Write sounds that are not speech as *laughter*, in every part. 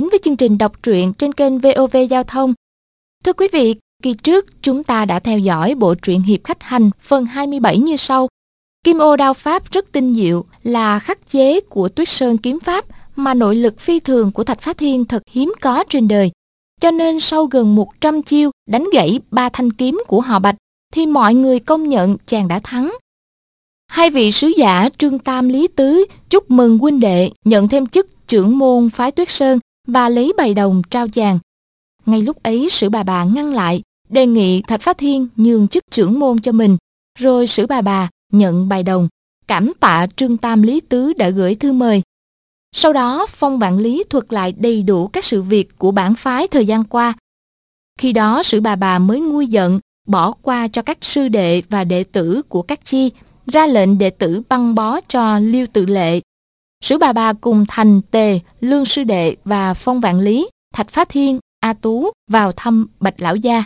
đến với chương trình đọc truyện trên kênh VOV Giao thông. Thưa quý vị, kỳ trước chúng ta đã theo dõi bộ truyện Hiệp Khách Hành phần 27 như sau. Kim ô đao pháp rất tinh diệu là khắc chế của tuyết sơn kiếm pháp mà nội lực phi thường của Thạch Phá Thiên thật hiếm có trên đời. Cho nên sau gần 100 chiêu đánh gãy ba thanh kiếm của họ Bạch thì mọi người công nhận chàng đã thắng. Hai vị sứ giả Trương Tam Lý Tứ chúc mừng huynh đệ nhận thêm chức trưởng môn phái Tuyết Sơn bà lấy bài đồng trao chàng. Ngay lúc ấy sử bà bà ngăn lại, đề nghị Thạch Phát Thiên nhường chức trưởng môn cho mình, rồi sử bà bà nhận bài đồng, cảm tạ Trương Tam Lý Tứ đã gửi thư mời. Sau đó, Phong Vạn Lý thuật lại đầy đủ các sự việc của bản phái thời gian qua. Khi đó, sử bà bà mới nguôi giận, bỏ qua cho các sư đệ và đệ tử của các chi, ra lệnh đệ tử băng bó cho Liêu Tự Lệ. Sử bà bà cùng Thành Tề, Lương Sư Đệ và Phong Vạn Lý, Thạch Phát Thiên, A Tú vào thăm Bạch Lão Gia.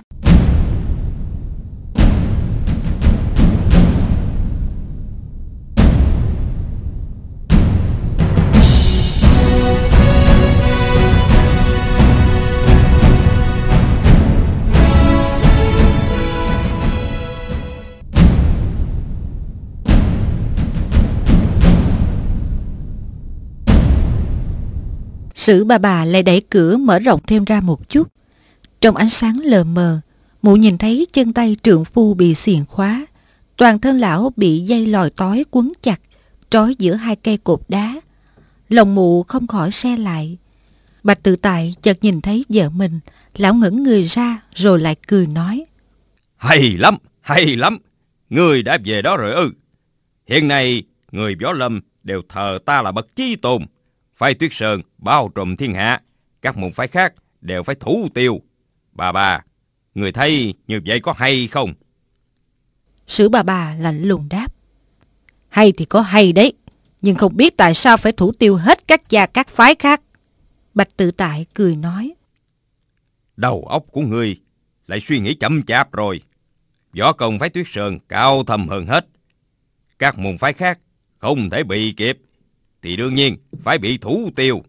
Sử bà bà lại đẩy cửa mở rộng thêm ra một chút. Trong ánh sáng lờ mờ, mụ nhìn thấy chân tay trượng phu bị xiềng khóa. Toàn thân lão bị dây lòi tói quấn chặt, trói giữa hai cây cột đá. Lòng mụ không khỏi xe lại. Bạch tự tại chợt nhìn thấy vợ mình, lão ngẩng người ra rồi lại cười nói. Hay lắm, hay lắm, người đã về đó rồi ư. Hiện nay, người võ lâm đều thờ ta là bậc chí tôn phái tuyết sơn bao trùm thiên hạ, các môn phái khác đều phải thủ tiêu. Bà bà, người thấy như vậy có hay không? Sử bà bà lạnh lùng đáp. Hay thì có hay đấy, nhưng không biết tại sao phải thủ tiêu hết các gia các phái khác. Bạch tự tại cười nói. Đầu óc của ngươi lại suy nghĩ chậm chạp rồi. Võ công phái tuyết sơn cao thầm hơn hết. Các môn phái khác không thể bị kịp thì đương nhiên phải bị thủ tiêu.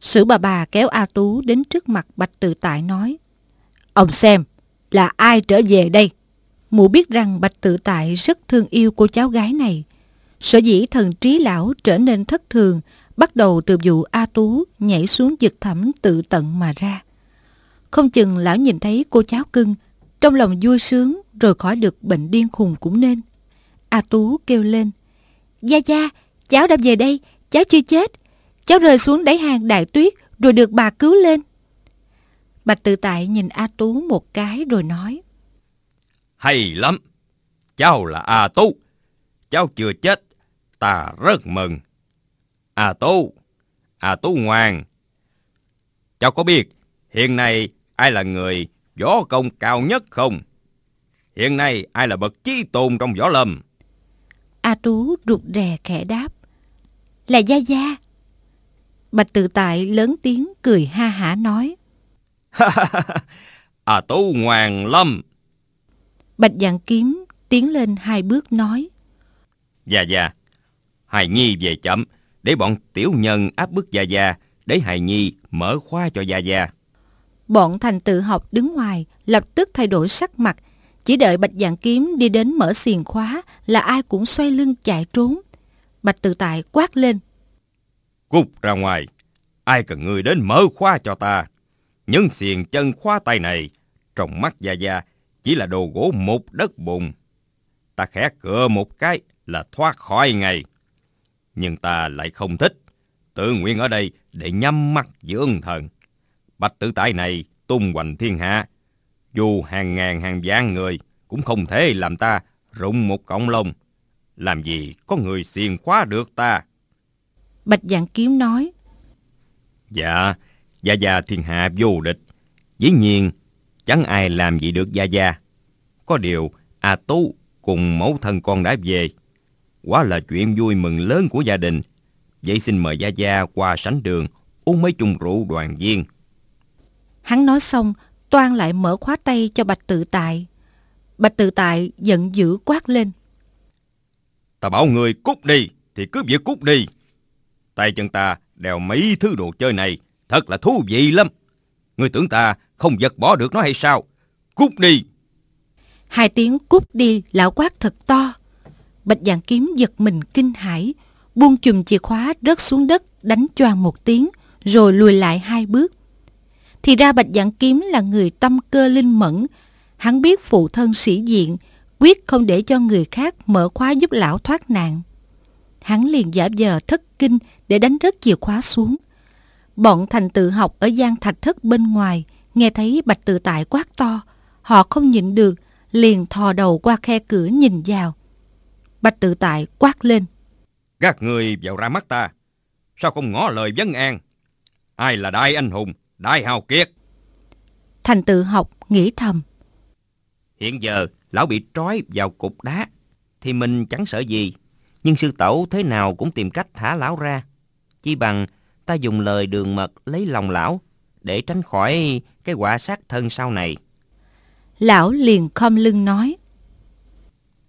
Sử bà bà kéo A Tú đến trước mặt Bạch Tự Tại nói Ông xem, là ai trở về đây? Mụ biết rằng Bạch Tự Tại rất thương yêu cô cháu gái này. Sở dĩ thần trí lão trở nên thất thường bắt đầu từ vụ A Tú nhảy xuống vực thẳm tự tận mà ra. Không chừng lão nhìn thấy cô cháu cưng, trong lòng vui sướng rồi khỏi được bệnh điên khùng cũng nên. A Tú kêu lên, Gia Gia, Cháu đã về đây, cháu chưa chết. Cháu rơi xuống đáy hang đại tuyết rồi được bà cứu lên. Bạch tự tại nhìn A Tú một cái rồi nói. Hay lắm, cháu là A Tú. Cháu chưa chết, ta rất mừng. A Tú, A Tú ngoan. Cháu có biết hiện nay ai là người võ công cao nhất không? Hiện nay ai là bậc chí tôn trong võ lâm? A Tú rụt rè khẽ đáp. Là Gia Gia. Bạch tự tại lớn tiếng cười ha hả nói. *laughs* à Tú ngoan lắm. Bạch dạng kiếm tiến lên hai bước nói. Gia Gia, Hài Nhi về chậm, để bọn tiểu nhân áp bức Gia Gia, để Hài Nhi mở khóa cho Gia Gia. Bọn thành tự học đứng ngoài, lập tức thay đổi sắc mặt, chỉ đợi Bạch Dạng Kiếm đi đến mở xiềng khóa là ai cũng xoay lưng chạy trốn. Bạch Tự Tại quát lên. Cút ra ngoài, ai cần người đến mở khóa cho ta. Những xiềng chân khóa tay này, trong mắt Gia Gia, chỉ là đồ gỗ một đất bùn. Ta khẽ cửa một cái là thoát khỏi ngay. Nhưng ta lại không thích, tự nguyện ở đây để nhắm mắt dưỡng thần. Bạch Tự Tại này tung hoành thiên hạ, dù hàng ngàn hàng vạn người cũng không thể làm ta rụng một cọng lông. Làm gì có người xiên khóa được ta? Bạch Dạng Kiếm nói. Dạ, Gia Gia thiên hạ vô địch. Dĩ nhiên, chẳng ai làm gì được Gia Gia. Có điều, A Tú cùng mẫu thân con đã về. Quá là chuyện vui mừng lớn của gia đình. Vậy xin mời Gia Gia qua sánh đường, uống mấy chung rượu đoàn viên. Hắn nói xong, toan lại mở khóa tay cho Bạch Tự Tại. Bạch Tự Tại giận dữ quát lên. Ta bảo người cút đi, thì cứ việc cút đi. Tay chân ta đèo mấy thứ đồ chơi này thật là thú vị lắm. Người tưởng ta không giật bỏ được nó hay sao? Cút đi! Hai tiếng cút đi lão quát thật to. Bạch dạng kiếm giật mình kinh hãi, buông chùm chìa khóa rớt xuống đất đánh choàng một tiếng rồi lùi lại hai bước. Thì ra Bạch Dạng Kiếm là người tâm cơ linh mẫn. Hắn biết phụ thân sĩ diện, quyết không để cho người khác mở khóa giúp lão thoát nạn. Hắn liền giả vờ thất kinh để đánh rớt chìa khóa xuống. Bọn thành tự học ở gian thạch thất bên ngoài, nghe thấy Bạch Tự Tại quát to. Họ không nhịn được, liền thò đầu qua khe cửa nhìn vào. Bạch Tự Tại quát lên. Các người vào ra mắt ta, sao không ngỏ lời vấn an? Ai là đại anh hùng, đại hào kiệt? Thành tự học nghĩ thầm. Hiện giờ lão bị trói vào cục đá thì mình chẳng sợ gì. Nhưng sư tẩu thế nào cũng tìm cách thả lão ra. Chỉ bằng ta dùng lời đường mật lấy lòng lão để tránh khỏi cái quả sát thân sau này. Lão liền khom lưng nói.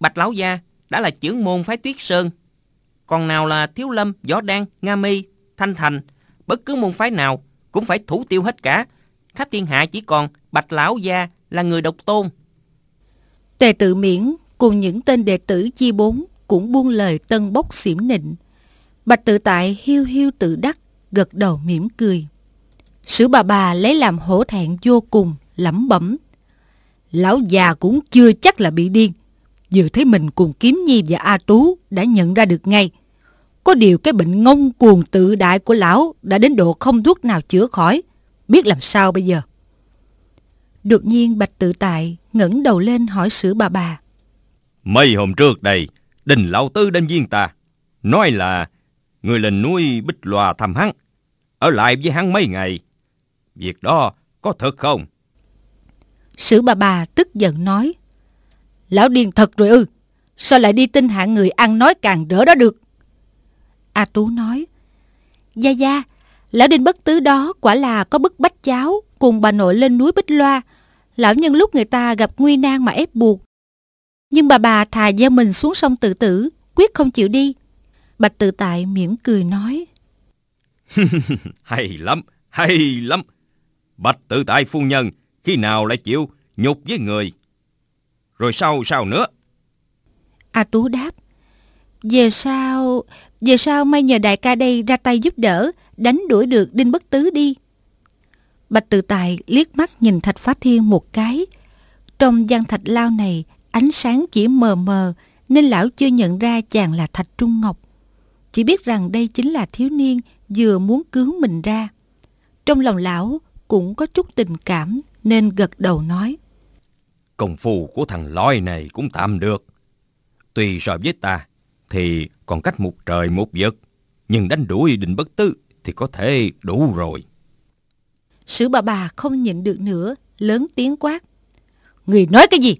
Bạch lão gia đã là trưởng môn phái tuyết sơn. Còn nào là thiếu lâm, võ đan, nga mi, thanh thành. Bất cứ môn phái nào cũng phải thủ tiêu hết cả. Khắp thiên hạ chỉ còn bạch lão gia là người độc tôn. Tề tự miễn cùng những tên đệ tử chi bốn cũng buông lời tân bốc xỉm nịnh. Bạch tự tại hiu hiu tự đắc, gật đầu mỉm cười. Sử bà bà lấy làm hổ thẹn vô cùng, lẩm bẩm. Lão già cũng chưa chắc là bị điên. Vừa thấy mình cùng Kiếm Nhi và A Tú đã nhận ra được ngay. Có điều cái bệnh ngông cuồng tự đại của lão đã đến độ không thuốc nào chữa khỏi. Biết làm sao bây giờ? Đột nhiên Bạch Tự Tại ngẩng đầu lên hỏi sử bà bà. Mấy hôm trước đây, đình lão tư đến viên ta. Nói là người lên núi Bích Loa thăm hắn. Ở lại với hắn mấy ngày. Việc đó có thật không? Sử bà bà tức giận nói. Lão điên thật rồi ư. Sao lại đi tin hạng người ăn nói càng đỡ đó được? A Tú nói. Gia Gia, lão đinh bất tứ đó quả là có bức bách cháu cùng bà nội lên núi Bích Loa. Lão nhân lúc người ta gặp nguy nan mà ép buộc. Nhưng bà bà thà gieo mình xuống sông tự tử, quyết không chịu đi. Bạch tự tại mỉm cười nói. *laughs* hay lắm, hay lắm. Bạch tự tại phu nhân khi nào lại chịu nhục với người. Rồi sau sao nữa? A Tú đáp. Về sau, về sau may nhờ đại ca đây ra tay giúp đỡ, đánh đuổi được Đinh Bất Tứ đi. Bạch Tự Tài liếc mắt nhìn Thạch Phá Thiên một cái. Trong gian thạch lao này, ánh sáng chỉ mờ mờ, nên lão chưa nhận ra chàng là Thạch Trung Ngọc. Chỉ biết rằng đây chính là thiếu niên vừa muốn cứu mình ra. Trong lòng lão cũng có chút tình cảm nên gật đầu nói. Công phu của thằng loi này cũng tạm được. Tuy so với ta thì còn cách một trời một vực. Nhưng đánh đuổi định bất tư thì có thể đủ rồi. Sử bà bà không nhịn được nữa, lớn tiếng quát. Người nói cái gì?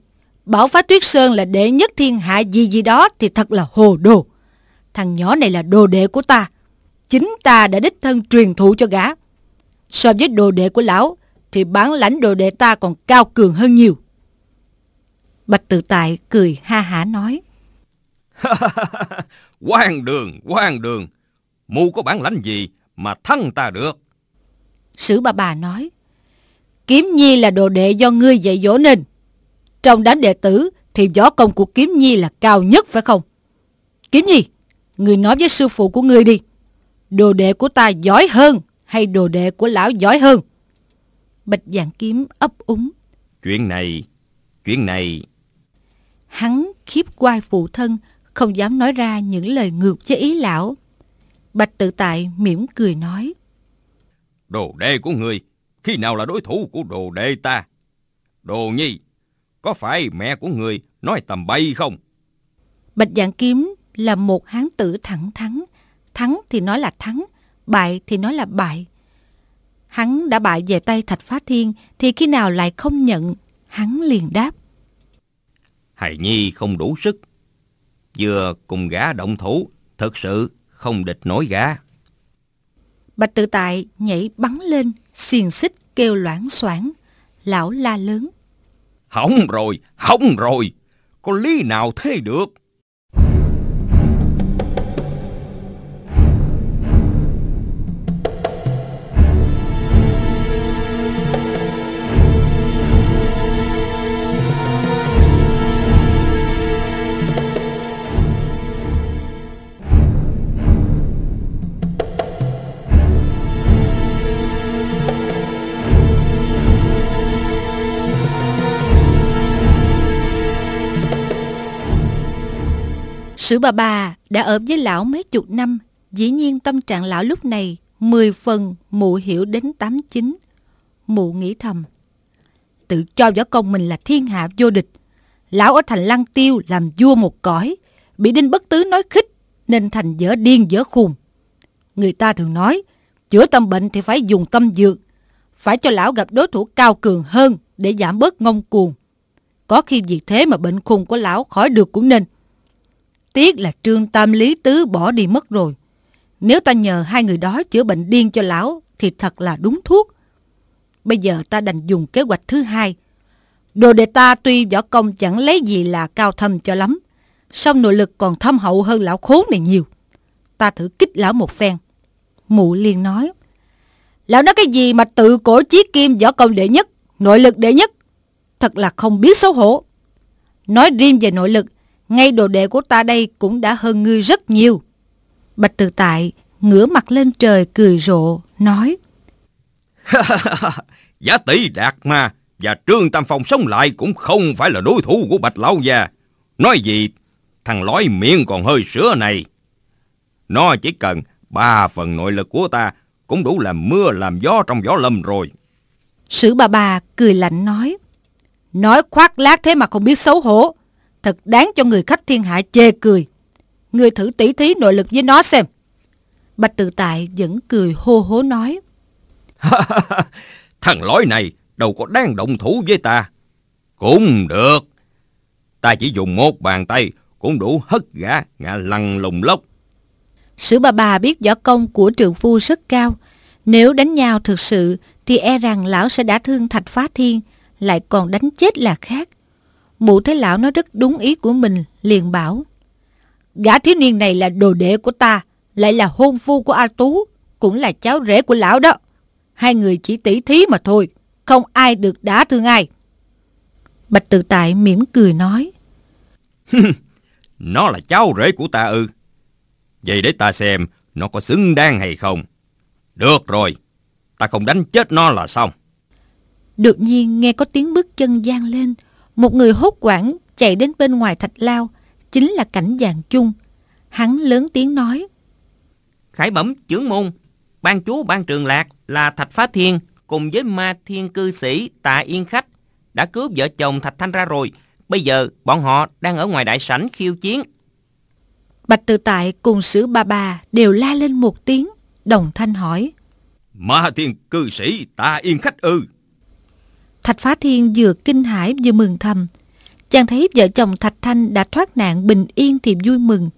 Bảo phá tuyết sơn là đệ nhất thiên hạ gì gì đó thì thật là hồ đồ. Thằng nhỏ này là đồ đệ của ta. Chính ta đã đích thân truyền thụ cho gã. So với đồ đệ của lão thì bản lãnh đồ đệ ta còn cao cường hơn nhiều. Bạch tự tại cười ha hả nói. *laughs* quan đường, quan đường. Mù có bản lãnh gì mà thắng ta được? Sử bà bà nói. Kiếm Nhi là đồ đệ do ngươi dạy dỗ nên. Trong đám đệ tử thì võ công của Kiếm Nhi là cao nhất phải không? Kiếm Nhi, ngươi nói với sư phụ của ngươi đi. Đồ đệ của ta giỏi hơn hay đồ đệ của lão giỏi hơn? Bạch dạng kiếm ấp úng. Chuyện này, chuyện này... Hắn khiếp quai phụ thân, không dám nói ra những lời ngược với ý lão. Bạch tự tại mỉm cười nói. Đồ đệ của người, khi nào là đối thủ của đồ đệ ta? Đồ nhi, có phải mẹ của người nói tầm bay không? Bạch Dạng Kiếm là một hán tử thẳng thắn. Thắng thì nói là thắng, bại thì nói là bại. Hắn đã bại về tay Thạch Phá Thiên thì khi nào lại không nhận, hắn liền đáp. Hài Nhi không đủ sức. Vừa cùng gã động thủ, thật sự không địch nổi gã. Bạch tự tại nhảy bắn lên, xiềng xích kêu loãng xoảng Lão la lớn. Hỏng rồi, hỏng rồi. Có lý nào thế được? Sử bà bà đã ở với lão mấy chục năm, dĩ nhiên tâm trạng lão lúc này mười phần mụ hiểu đến tám chín. Mụ nghĩ thầm, tự cho võ công mình là thiên hạ vô địch. Lão ở thành lăng tiêu làm vua một cõi, bị đinh bất tứ nói khích nên thành dở điên dở khùng. Người ta thường nói, chữa tâm bệnh thì phải dùng tâm dược, phải cho lão gặp đối thủ cao cường hơn để giảm bớt ngông cuồng. Có khi vì thế mà bệnh khùng của lão khỏi được cũng nên. Tiếc là trương tam lý tứ bỏ đi mất rồi. Nếu ta nhờ hai người đó chữa bệnh điên cho lão thì thật là đúng thuốc. Bây giờ ta đành dùng kế hoạch thứ hai. Đồ đệ ta tuy võ công chẳng lấy gì là cao thâm cho lắm, song nội lực còn thâm hậu hơn lão khốn này nhiều. Ta thử kích lão một phen. Mụ liền nói, Lão nói cái gì mà tự cổ chí kim võ công đệ nhất, nội lực đệ nhất? Thật là không biết xấu hổ. Nói riêng về nội lực, ngay đồ đệ của ta đây cũng đã hơn ngươi rất nhiều. Bạch tự tại ngửa mặt lên trời cười rộ, nói *laughs* Giá tỷ đạt ma và Trương Tam Phong sống lại cũng không phải là đối thủ của Bạch Lão Gia. Nói gì, thằng lói miệng còn hơi sữa này. Nó chỉ cần ba phần nội lực của ta cũng đủ làm mưa làm gió trong gió lâm rồi. Sử bà bà cười lạnh nói. Nói khoác lác thế mà không biết xấu hổ. Thật đáng cho người khách thiên hạ chê cười. Người thử tỉ thí nội lực với nó xem. Bạch tự tại vẫn cười hô hố nói. *laughs* Thằng lối này đâu có đang động thủ với ta. Cũng được. Ta chỉ dùng một bàn tay cũng đủ hất gã ngã lăn lùng lốc. Sử bà bà biết võ công của trường phu rất cao. Nếu đánh nhau thực sự thì e rằng lão sẽ đã thương thạch phá thiên, lại còn đánh chết là khác. Mụ thấy lão nói rất đúng ý của mình, liền bảo. Gã thiếu niên này là đồ đệ của ta, lại là hôn phu của A Tú, cũng là cháu rể của lão đó. Hai người chỉ tỉ thí mà thôi, không ai được đá thương ai. Bạch tự tại mỉm cười nói. *laughs* nó là cháu rể của ta ư. Vậy để ta xem nó có xứng đáng hay không. Được rồi, ta không đánh chết nó là xong. Đột nhiên nghe có tiếng bước chân gian lên, một người hốt quảng chạy đến bên ngoài thạch lao, chính là cảnh dạng chung. Hắn lớn tiếng nói. Khải bẩm chướng môn, ban chú ban trường lạc là Thạch Phá Thiên cùng với ma thiên cư sĩ Tạ Yên Khách đã cướp vợ chồng Thạch Thanh ra rồi. Bây giờ bọn họ đang ở ngoài đại sảnh khiêu chiến. Bạch Tự Tại cùng Sử Ba Bà đều la lên một tiếng, đồng thanh hỏi. Ma thiên cư sĩ Tạ Yên Khách ư? Thạch Phá Thiên vừa kinh hãi vừa mừng thầm. Chàng thấy vợ chồng Thạch Thanh đã thoát nạn bình yên thì vui mừng.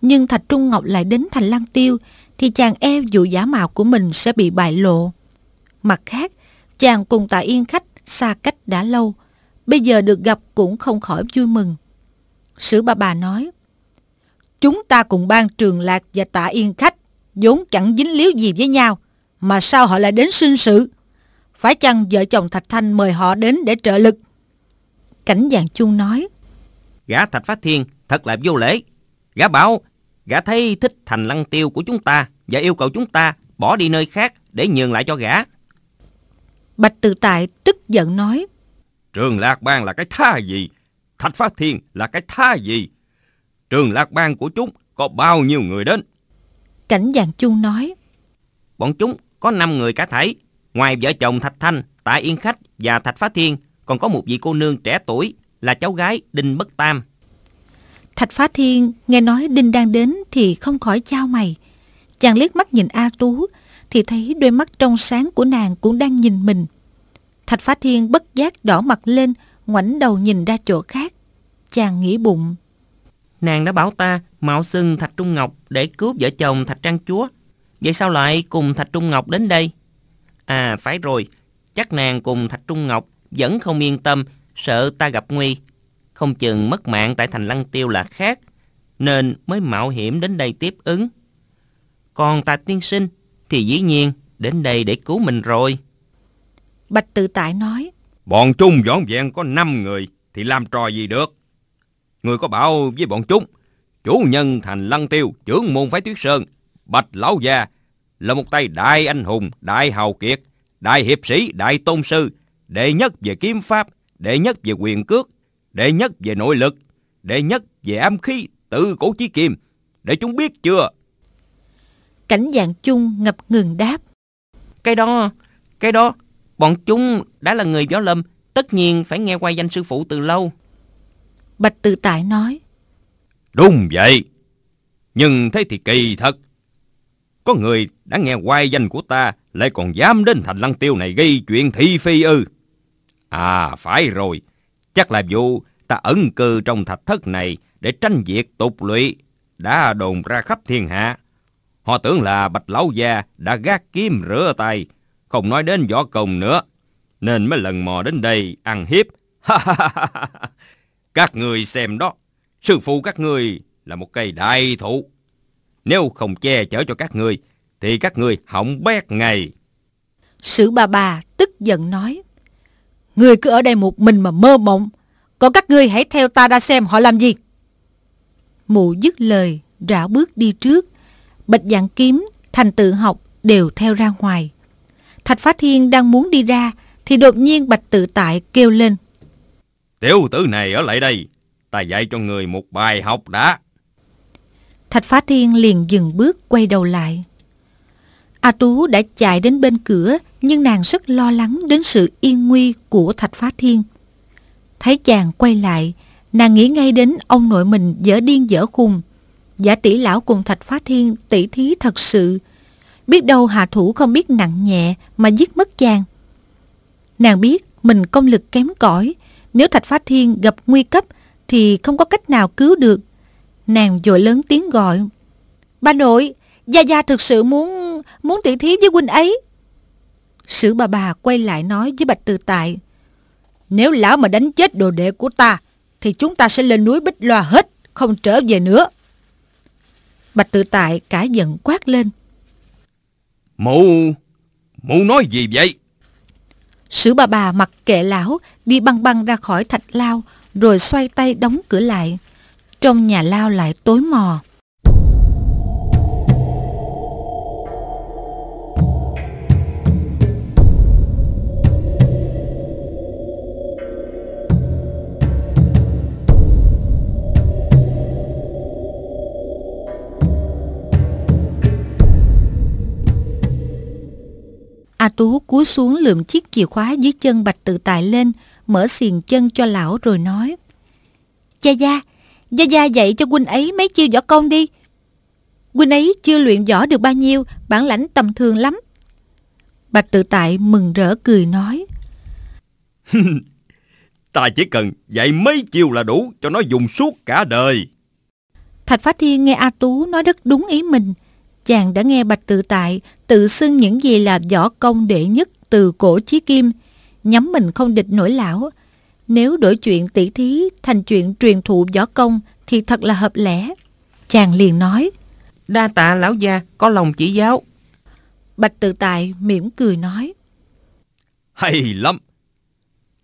Nhưng Thạch Trung Ngọc lại đến thành Lăng Tiêu thì chàng e vụ giả mạo của mình sẽ bị bại lộ. Mặt khác, chàng cùng Tạ Yên Khách xa cách đã lâu, bây giờ được gặp cũng không khỏi vui mừng. Sử bà bà nói, Chúng ta cùng ban trường lạc và Tạ Yên Khách vốn chẳng dính líu gì với nhau, mà sao họ lại đến sinh sự? Phải chăng vợ chồng Thạch Thanh mời họ đến để trợ lực? Cảnh dạng chung nói, Gã Thạch Phát Thiên thật là vô lễ. Gã bảo Gã thấy thích thành lăng tiêu của chúng ta và yêu cầu chúng ta bỏ đi nơi khác để nhường lại cho gã. Bạch Tự Tại tức giận nói. Trường Lạc Bang là cái tha gì? Thạch Phát Thiên là cái tha gì? Trường Lạc Bang của chúng có bao nhiêu người đến? Cảnh Giàng Chung nói. Bọn chúng có 5 người cả thảy. Ngoài vợ chồng Thạch Thanh, Tạ Yên Khách và Thạch Phá Thiên, còn có một vị cô nương trẻ tuổi là cháu gái Đinh Bất Tam. Thạch Phá Thiên nghe nói Đinh đang đến thì không khỏi trao mày. Chàng liếc mắt nhìn A Tú thì thấy đôi mắt trong sáng của nàng cũng đang nhìn mình. Thạch Phá Thiên bất giác đỏ mặt lên, ngoảnh đầu nhìn ra chỗ khác. Chàng nghĩ bụng. Nàng đã bảo ta mạo xưng Thạch Trung Ngọc để cứu vợ chồng Thạch Trang Chúa. Vậy sao lại cùng Thạch Trung Ngọc đến đây? À phải rồi, chắc nàng cùng Thạch Trung Ngọc vẫn không yên tâm, sợ ta gặp nguy không chừng mất mạng tại thành lăng tiêu là khác, nên mới mạo hiểm đến đây tiếp ứng. Còn ta tiên sinh thì dĩ nhiên đến đây để cứu mình rồi. Bạch tự tại nói, Bọn chúng dọn dẹn có 5 người thì làm trò gì được. Người có bảo với bọn chúng, chủ nhân thành lăng tiêu, trưởng môn phái tuyết sơn, bạch lão gia là một tay đại anh hùng, đại hào kiệt, đại hiệp sĩ, đại tôn sư, đệ nhất về kiếm pháp, đệ nhất về quyền cước, đệ nhất về nội lực, đệ nhất về ám khí, tự cổ chí kim, để chúng biết chưa? Cảnh dạng chung ngập ngừng đáp. Cái đó, cái đó, bọn chúng đã là người võ lâm, tất nhiên phải nghe qua danh sư phụ từ lâu. Bạch tự tại nói. Đúng vậy. Nhưng thế thì kỳ thật. Có người đã nghe quay danh của ta lại còn dám đến thành lăng tiêu này gây chuyện thị phi ư. À phải rồi. Chắc là vụ ta ẩn cư trong thạch thất này để tranh việc tục lụy đã đồn ra khắp thiên hạ. Họ tưởng là bạch lão gia đã gác kiếm rửa tay, không nói đến võ công nữa, nên mới lần mò đến đây ăn hiếp. *laughs* các người xem đó, sư phụ các người là một cây đại thụ. Nếu không che chở cho các người, thì các người hỏng bét ngày. Sử bà bà tức giận nói, Người cứ ở đây một mình mà mơ mộng, còn các ngươi hãy theo ta ra xem họ làm gì. Mụ dứt lời, rảo bước đi trước. Bạch dạng kiếm, thành tự học đều theo ra ngoài. Thạch Phá Thiên đang muốn đi ra, thì đột nhiên Bạch Tự Tại kêu lên. Tiểu tử này ở lại đây, ta dạy cho người một bài học đã. Thạch Phá Thiên liền dừng bước quay đầu lại. A Tú đã chạy đến bên cửa nhưng nàng rất lo lắng đến sự yên nguy của Thạch Phá Thiên. Thấy chàng quay lại, nàng nghĩ ngay đến ông nội mình dở điên dở khùng. Giả tỷ lão cùng Thạch Phá Thiên tỷ thí thật sự. Biết đâu hạ thủ không biết nặng nhẹ mà giết mất chàng. Nàng biết mình công lực kém cỏi Nếu Thạch Phá Thiên gặp nguy cấp thì không có cách nào cứu được. Nàng dội lớn tiếng gọi. Ba nội, Gia Gia thực sự muốn muốn tỷ thí với huynh ấy. Sử bà bà quay lại nói với Bạch Từ Tại. Nếu lão mà đánh chết đồ đệ của ta, thì chúng ta sẽ lên núi Bích Loa hết, không trở về nữa. Bạch Tự Tại cả giận quát lên. Mụ, mụ nói gì vậy? Sử bà bà mặc kệ lão, đi băng băng ra khỏi thạch lao, rồi xoay tay đóng cửa lại. Trong nhà lao lại tối mò. A Tú cúi xuống lượm chiếc chìa khóa dưới chân Bạch Tự Tại lên, mở xiềng chân cho lão rồi nói. cha Gia, Gia Gia dạy cho huynh ấy mấy chiêu võ công đi. Huynh ấy chưa luyện võ được bao nhiêu, bản lãnh tầm thường lắm. Bạch Tự Tại mừng rỡ cười nói. *laughs* Ta chỉ cần dạy mấy chiêu là đủ cho nó dùng suốt cả đời. Thạch Phá Thiên nghe A Tú nói rất đúng ý mình, chàng đã nghe Bạch Tự Tại tự xưng những gì là võ công đệ nhất từ cổ chí kim, nhắm mình không địch nổi lão. Nếu đổi chuyện tỷ thí thành chuyện truyền thụ võ công thì thật là hợp lẽ. Chàng liền nói. Đa tạ lão gia, có lòng chỉ giáo. Bạch Tự Tại mỉm cười nói. Hay lắm.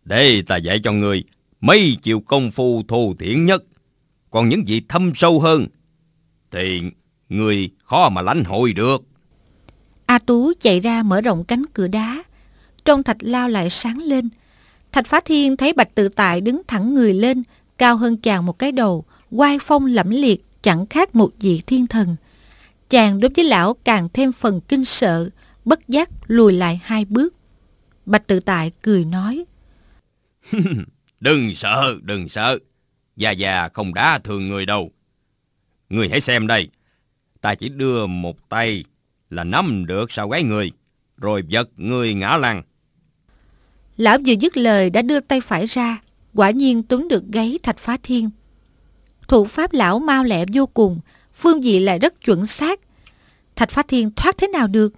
Để ta dạy cho người mấy chiều công phu thù thiện nhất. Còn những gì thâm sâu hơn thì người khó mà lãnh hội được. A Tú chạy ra mở rộng cánh cửa đá. Trong thạch lao lại sáng lên. Thạch Phá Thiên thấy Bạch Tự Tại đứng thẳng người lên, cao hơn chàng một cái đầu, quai phong lẫm liệt, chẳng khác một vị thiên thần. Chàng đối với lão càng thêm phần kinh sợ, bất giác lùi lại hai bước. Bạch Tự Tại cười nói. *laughs* đừng sợ, đừng sợ. Già già không đá thường người đâu. Người hãy xem đây ta chỉ đưa một tay là nắm được sau gáy người, rồi giật người ngã lăn. Lão vừa dứt lời đã đưa tay phải ra, quả nhiên túm được gáy thạch phá thiên. Thủ pháp lão mau lẹ vô cùng, phương vị lại rất chuẩn xác. Thạch phá thiên thoát thế nào được?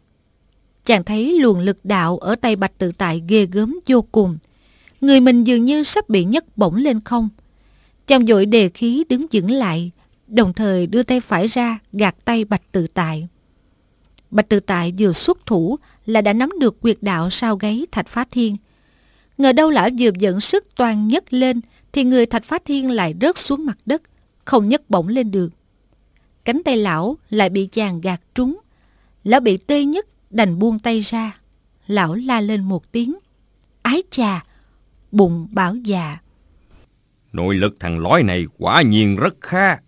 Chàng thấy luồng lực đạo ở tay bạch tự tại ghê gớm vô cùng. Người mình dường như sắp bị nhấc bổng lên không. Chàng dội đề khí đứng vững lại, đồng thời đưa tay phải ra gạt tay Bạch Tự Tại. Bạch Tự Tại vừa xuất thủ là đã nắm được quyệt đạo sau gáy Thạch Phá Thiên. Ngờ đâu lão vừa dẫn sức toàn nhấc lên thì người Thạch Phá Thiên lại rớt xuống mặt đất, không nhấc bổng lên được. Cánh tay lão lại bị chàng gạt trúng. Lão bị tê nhất đành buông tay ra. Lão la lên một tiếng. Ái chà, bụng bảo già. Nội lực thằng lói này quả nhiên rất khá.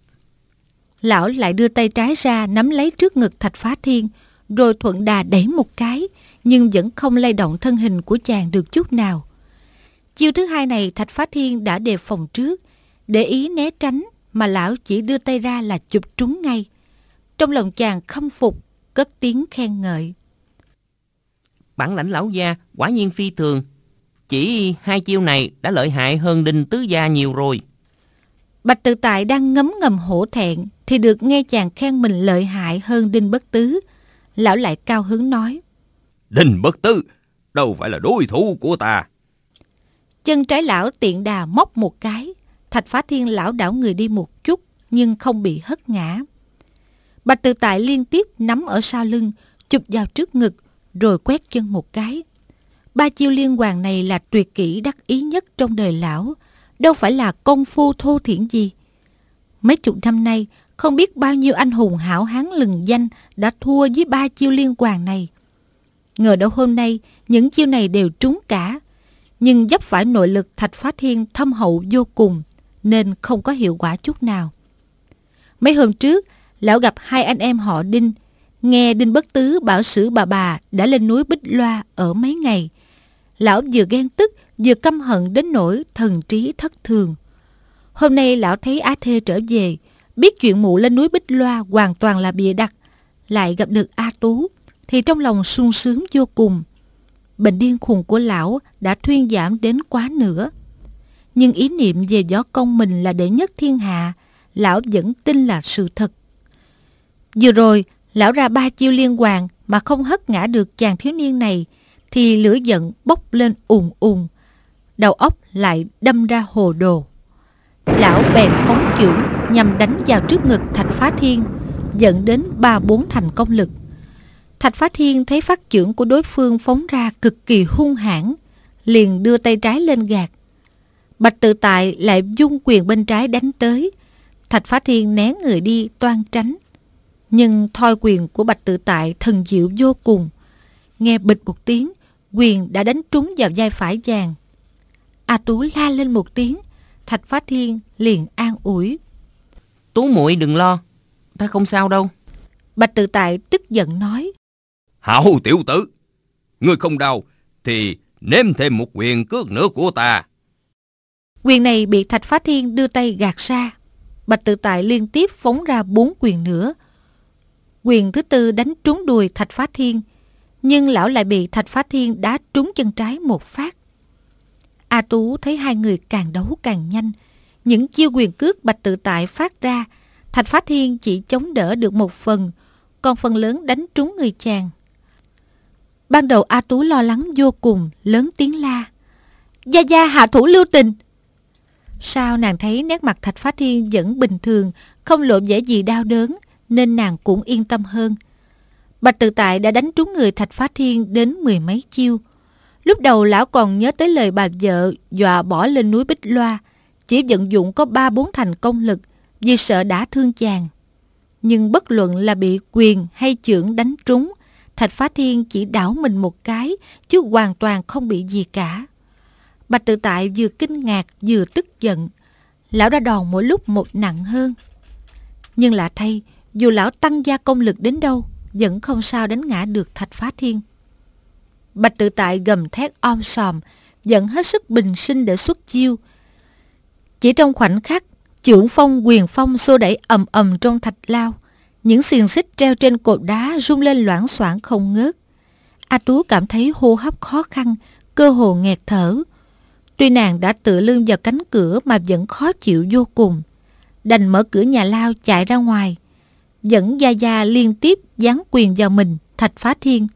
Lão lại đưa tay trái ra nắm lấy trước ngực Thạch Phá Thiên, rồi thuận đà đẩy một cái, nhưng vẫn không lay động thân hình của chàng được chút nào. Chiêu thứ hai này Thạch Phá Thiên đã đề phòng trước, để ý né tránh mà lão chỉ đưa tay ra là chụp trúng ngay. Trong lòng chàng khâm phục, cất tiếng khen ngợi. Bản lãnh lão gia quả nhiên phi thường. Chỉ hai chiêu này đã lợi hại hơn đinh tứ gia nhiều rồi. Bạch tự tại đang ngấm ngầm hổ thẹn thì được nghe chàng khen mình lợi hại hơn đinh bất tứ. Lão lại cao hứng nói. Đinh bất tứ, đâu phải là đối thủ của ta. Chân trái lão tiện đà móc một cái. Thạch phá thiên lão đảo người đi một chút nhưng không bị hất ngã. Bạch tự tại liên tiếp nắm ở sau lưng, chụp vào trước ngực, rồi quét chân một cái. Ba chiêu liên hoàn này là tuyệt kỹ đắc ý nhất trong đời lão, đâu phải là công phu thô thiển gì. Mấy chục năm nay, không biết bao nhiêu anh hùng hảo hán lừng danh đã thua với ba chiêu liên hoàn này. Ngờ đâu hôm nay, những chiêu này đều trúng cả. Nhưng dấp phải nội lực thạch phá thiên thâm hậu vô cùng, nên không có hiệu quả chút nào. Mấy hôm trước, lão gặp hai anh em họ Đinh, nghe Đinh Bất Tứ bảo sử bà bà đã lên núi Bích Loa ở mấy ngày. Lão vừa ghen tức, vừa căm hận đến nỗi thần trí thất thường. Hôm nay lão thấy Á Thê trở về, biết chuyện mụ lên núi Bích Loa hoàn toàn là bịa đặt, lại gặp được A Tú, thì trong lòng sung sướng vô cùng. Bệnh điên khùng của lão đã thuyên giảm đến quá nửa. Nhưng ý niệm về gió công mình là đệ nhất thiên hạ, lão vẫn tin là sự thật. Vừa rồi, lão ra ba chiêu liên hoàn mà không hất ngã được chàng thiếu niên này, thì lửa giận bốc lên ùn ùn. Đầu óc lại đâm ra hồ đồ. Lão bèn phóng chưởng nhằm đánh vào trước ngực Thạch Phá Thiên, dẫn đến ba bốn thành công lực. Thạch Phá Thiên thấy phát chưởng của đối phương phóng ra cực kỳ hung hãn, liền đưa tay trái lên gạt. Bạch tự tại lại dung quyền bên trái đánh tới. Thạch Phá Thiên né người đi toan tránh. Nhưng thoi quyền của Bạch tự tại thần diệu vô cùng. Nghe bịch một tiếng, quyền đã đánh trúng vào vai phải chàng. A Tú la lên một tiếng, Thạch Phá Thiên liền an ủi. Tú muội đừng lo, ta không sao đâu. Bạch tự tại tức giận nói. Hảo tiểu tử, ngươi không đau thì nếm thêm một quyền cước nữa của ta. Quyền này bị Thạch Phá Thiên đưa tay gạt ra. Bạch tự tại liên tiếp phóng ra bốn quyền nữa. Quyền thứ tư đánh trúng đùi Thạch Phá Thiên, nhưng lão lại bị Thạch Phá Thiên đá trúng chân trái một phát. A Tú thấy hai người càng đấu càng nhanh. Những chiêu quyền cước Bạch tự tại phát ra, Thạch Phá Thiên chỉ chống đỡ được một phần, còn phần lớn đánh trúng người chàng. Ban đầu A Tú lo lắng vô cùng, lớn tiếng la. Gia Gia hạ thủ lưu tình. Sao nàng thấy nét mặt Thạch Phá Thiên vẫn bình thường, không lộ vẻ gì đau đớn, nên nàng cũng yên tâm hơn. Bạch Tự Tại đã đánh trúng người Thạch Phá Thiên đến mười mấy chiêu. Lúc đầu lão còn nhớ tới lời bà vợ dọa bỏ lên núi Bích Loa, chỉ vận dụng có ba bốn thành công lực vì sợ đã thương chàng. Nhưng bất luận là bị quyền hay chưởng đánh trúng, Thạch Phá Thiên chỉ đảo mình một cái chứ hoàn toàn không bị gì cả. Bạch tự tại vừa kinh ngạc vừa tức giận. Lão đã đòn mỗi lúc một nặng hơn. Nhưng lạ thay, dù lão tăng gia công lực đến đâu, vẫn không sao đánh ngã được thạch phá thiên. Bạch tự tại gầm thét om sòm, giận hết sức bình sinh để xuất chiêu. Chỉ trong khoảnh khắc, trưởng phong quyền phong xô đẩy ầm ầm trong thạch lao. Những xiềng xích treo trên cột đá rung lên loãng xoảng không ngớt. A Tú cảm thấy hô hấp khó khăn, cơ hồ nghẹt thở. Tuy nàng đã tự lưng vào cánh cửa mà vẫn khó chịu vô cùng. Đành mở cửa nhà lao chạy ra ngoài. Dẫn Gia Gia liên tiếp giáng quyền vào mình, thạch phá thiên.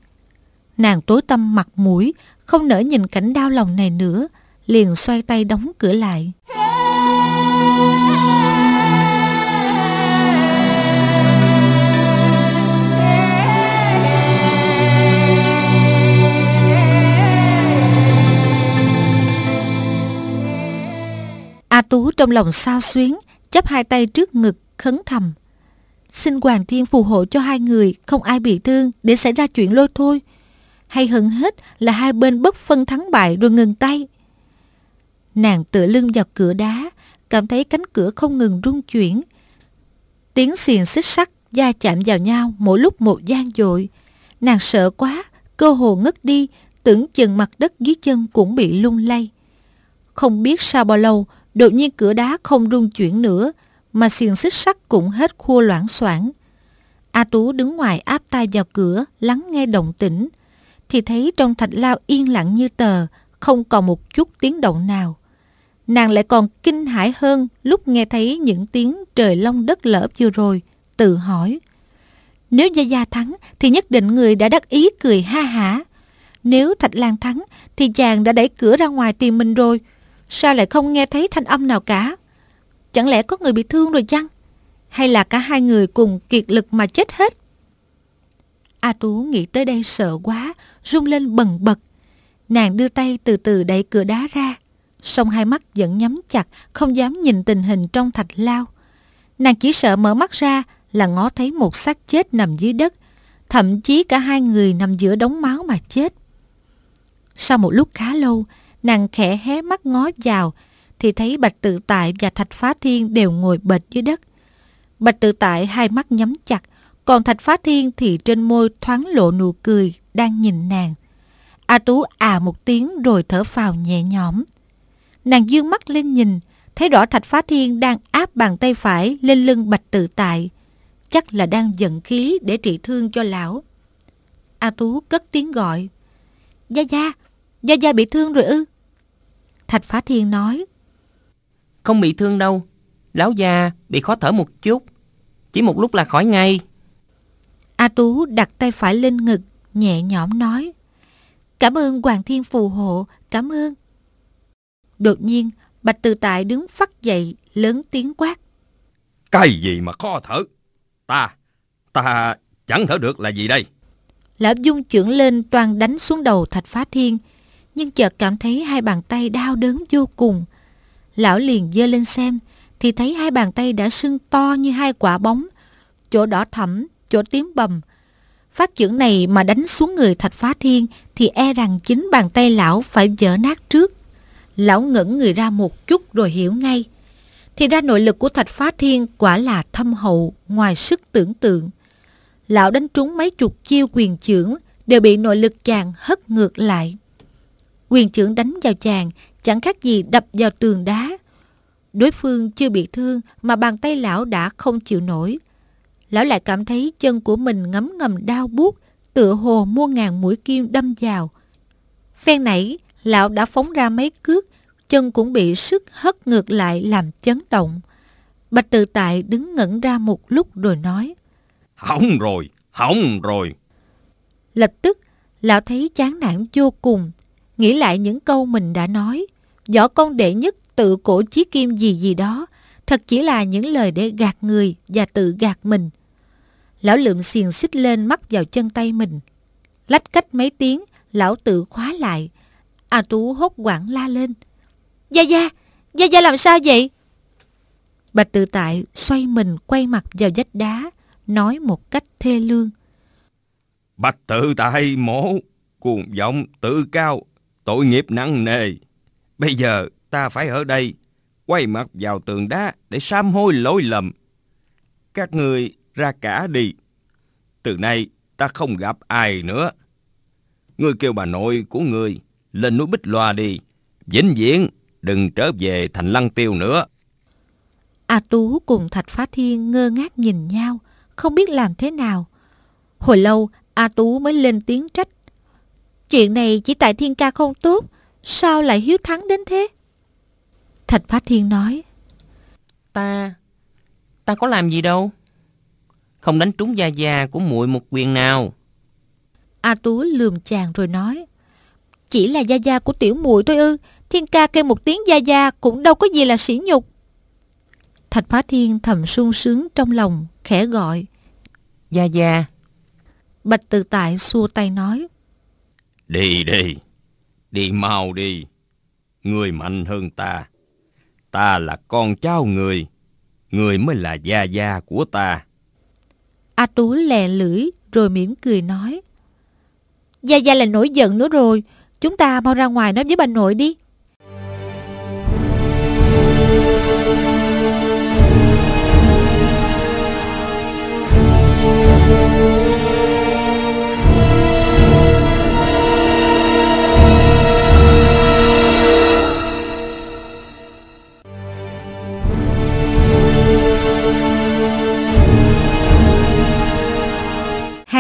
Nàng tối tâm mặt mũi, không nỡ nhìn cảnh đau lòng này nữa, liền xoay tay đóng cửa lại. Tú trong lòng sao xuyến, chắp hai tay trước ngực, khấn thầm. Xin Hoàng Thiên phù hộ cho hai người, không ai bị thương để xảy ra chuyện lôi thôi. Hay hơn hết là hai bên bất phân thắng bại rồi ngừng tay. Nàng tựa lưng vào cửa đá, cảm thấy cánh cửa không ngừng rung chuyển. Tiếng xiềng xích sắt da chạm vào nhau mỗi lúc một gian dội. Nàng sợ quá, cơ hồ ngất đi, tưởng chừng mặt đất dưới chân cũng bị lung lay. Không biết sau bao lâu, đột nhiên cửa đá không rung chuyển nữa, mà xiềng xích sắt cũng hết khua loãng xoảng. A Tú đứng ngoài áp tay vào cửa, lắng nghe động tĩnh, thì thấy trong thạch lao yên lặng như tờ, không còn một chút tiếng động nào. Nàng lại còn kinh hãi hơn lúc nghe thấy những tiếng trời long đất lở vừa rồi, tự hỏi. Nếu Gia Gia thắng thì nhất định người đã đắc ý cười ha hả. Nếu Thạch Lan thắng thì chàng đã đẩy cửa ra ngoài tìm mình rồi. Sao lại không nghe thấy thanh âm nào cả? Chẳng lẽ có người bị thương rồi chăng? Hay là cả hai người cùng kiệt lực mà chết hết? A Tú nghĩ tới đây sợ quá, rung lên bần bật. Nàng đưa tay từ từ đẩy cửa đá ra, song hai mắt vẫn nhắm chặt, không dám nhìn tình hình trong thạch lao. Nàng chỉ sợ mở mắt ra là ngó thấy một xác chết nằm dưới đất, thậm chí cả hai người nằm giữa đống máu mà chết. Sau một lúc khá lâu, nàng khẽ hé mắt ngó vào, thì thấy Bạch Tự Tại và Thạch Phá Thiên đều ngồi bệt dưới đất. Bạch Tự Tại hai mắt nhắm chặt, còn Thạch Phá Thiên thì trên môi thoáng lộ nụ cười, đang nhìn nàng. A Tú à một tiếng rồi thở phào nhẹ nhõm. Nàng dương mắt lên nhìn, thấy rõ Thạch Phá Thiên đang áp bàn tay phải lên lưng Bạch Tự Tại. Chắc là đang giận khí để trị thương cho lão. A Tú cất tiếng gọi. Gia Gia, Gia Gia bị thương rồi ư? Thạch Phá Thiên nói. Không bị thương đâu. Lão già bị khó thở một chút. Chỉ một lúc là khỏi ngay. A Tú đặt tay phải lên ngực, nhẹ nhõm nói. Cảm ơn Hoàng Thiên phù hộ, cảm ơn. Đột nhiên, Bạch Từ Tại đứng phát dậy, lớn tiếng quát. Cái gì mà khó thở? Ta, ta chẳng thở được là gì đây? Lão dung trưởng lên toàn đánh xuống đầu Thạch Phá Thiên, nhưng chợt cảm thấy hai bàn tay đau đớn vô cùng. Lão liền dơ lên xem, thì thấy hai bàn tay đã sưng to như hai quả bóng, chỗ đỏ thẫm, chỗ tím bầm. Phát trưởng này mà đánh xuống người Thạch Phá Thiên thì e rằng chính bàn tay lão phải vỡ nát trước. Lão ngẩn người ra một chút rồi hiểu ngay. Thì ra nội lực của Thạch Phá Thiên quả là thâm hậu, ngoài sức tưởng tượng. Lão đánh trúng mấy chục chiêu quyền trưởng đều bị nội lực chàng hất ngược lại. Quyền trưởng đánh vào chàng chẳng khác gì đập vào tường đá. Đối phương chưa bị thương mà bàn tay lão đã không chịu nổi. Lão lại cảm thấy chân của mình ngấm ngầm đau buốt, tựa hồ muôn ngàn mũi kim đâm vào. Phen nãy, lão đã phóng ra mấy cước, chân cũng bị sức hất ngược lại làm chấn động. Bạch tự tại đứng ngẩn ra một lúc rồi nói. Hỏng rồi, hỏng rồi. Lập tức, lão thấy chán nản vô cùng, nghĩ lại những câu mình đã nói. Võ công đệ nhất tự cổ chí kim gì gì đó, thật chỉ là những lời để gạt người và tự gạt mình. Lão lượm xiềng xích lên mắc vào chân tay mình. Lách cách mấy tiếng, lão tự khóa lại. A Tú hốt quảng la lên. Gia Gia, Gia Gia làm sao vậy? Bạch tự tại xoay mình quay mặt vào vách đá, nói một cách thê lương. Bạch tự tại mổ, cuồng vọng tự cao, tội nghiệp nặng nề. Bây giờ ta phải ở đây, quay mặt vào tường đá để sám hối lỗi lầm. Các người ra cả đi. Từ nay ta không gặp ai nữa. Ngươi kêu bà nội của ngươi lên núi Bích Loa đi. Vĩnh viễn đừng trở về thành lăng tiêu nữa. A Tú cùng Thạch Phá Thiên ngơ ngác nhìn nhau, không biết làm thế nào. Hồi lâu, A Tú mới lên tiếng trách. Chuyện này chỉ tại thiên ca không tốt, sao lại hiếu thắng đến thế? Thạch Phá Thiên nói. Ta, ta có làm gì đâu. Không đánh trúng da da của muội một quyền nào. A Tú lườm chàng rồi nói. Chỉ là da da của tiểu muội thôi ư. Thiên ca kêu một tiếng da da cũng đâu có gì là sỉ nhục. Thạch Phá Thiên thầm sung sướng trong lòng, khẽ gọi. Gia Gia. Bạch Tự Tại xua tay nói. Đi đi, đi mau đi. Người mạnh hơn ta. Ta là con cháu người. Người mới là gia gia của ta. A Tú lè lưỡi rồi mỉm cười nói. Gia Gia là nổi giận nữa rồi. Chúng ta mau ra ngoài nói với bà nội đi.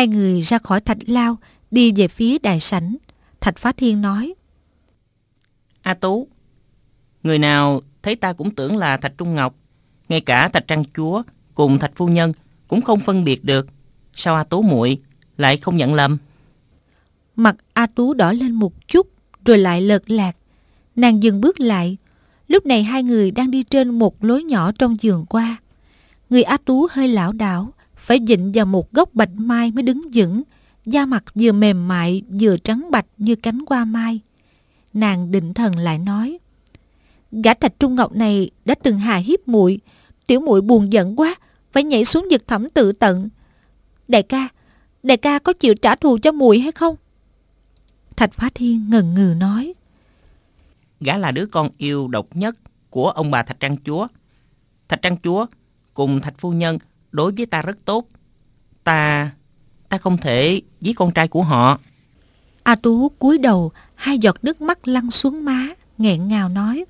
Hai người ra khỏi thạch lao, đi về phía đại sảnh. Thạch Phá Thiên nói. A Tú, người nào thấy ta cũng tưởng là Thạch Trung Ngọc. Ngay cả Thạch Trăng Chúa cùng Thạch Phu Nhân cũng không phân biệt được. Sao A Tú muội lại không nhận lầm? Mặt A Tú đỏ lên một chút, rồi lại lợt lạc. Nàng dừng bước lại. Lúc này hai người đang đi trên một lối nhỏ trong giường qua. Người A Tú hơi lão đảo, dịnh vào một gốc bạch mai mới đứng vững, da mặt vừa mềm mại vừa trắng bạch như cánh hoa mai. Nàng định thần lại nói, gã thạch trung ngọc này đã từng hà hiếp muội, tiểu muội buồn giận quá, phải nhảy xuống vực thẳm tự tận. Đại ca, đại ca có chịu trả thù cho muội hay không? Thạch Phá Thiên ngần ngừ nói, gã là đứa con yêu độc nhất của ông bà Thạch trang Chúa. Thạch trang Chúa cùng Thạch Phu Nhân đối với ta rất tốt. Ta... ta không thể giết con trai của họ. A Tú cúi đầu, hai giọt nước mắt lăn xuống má, nghẹn ngào nói.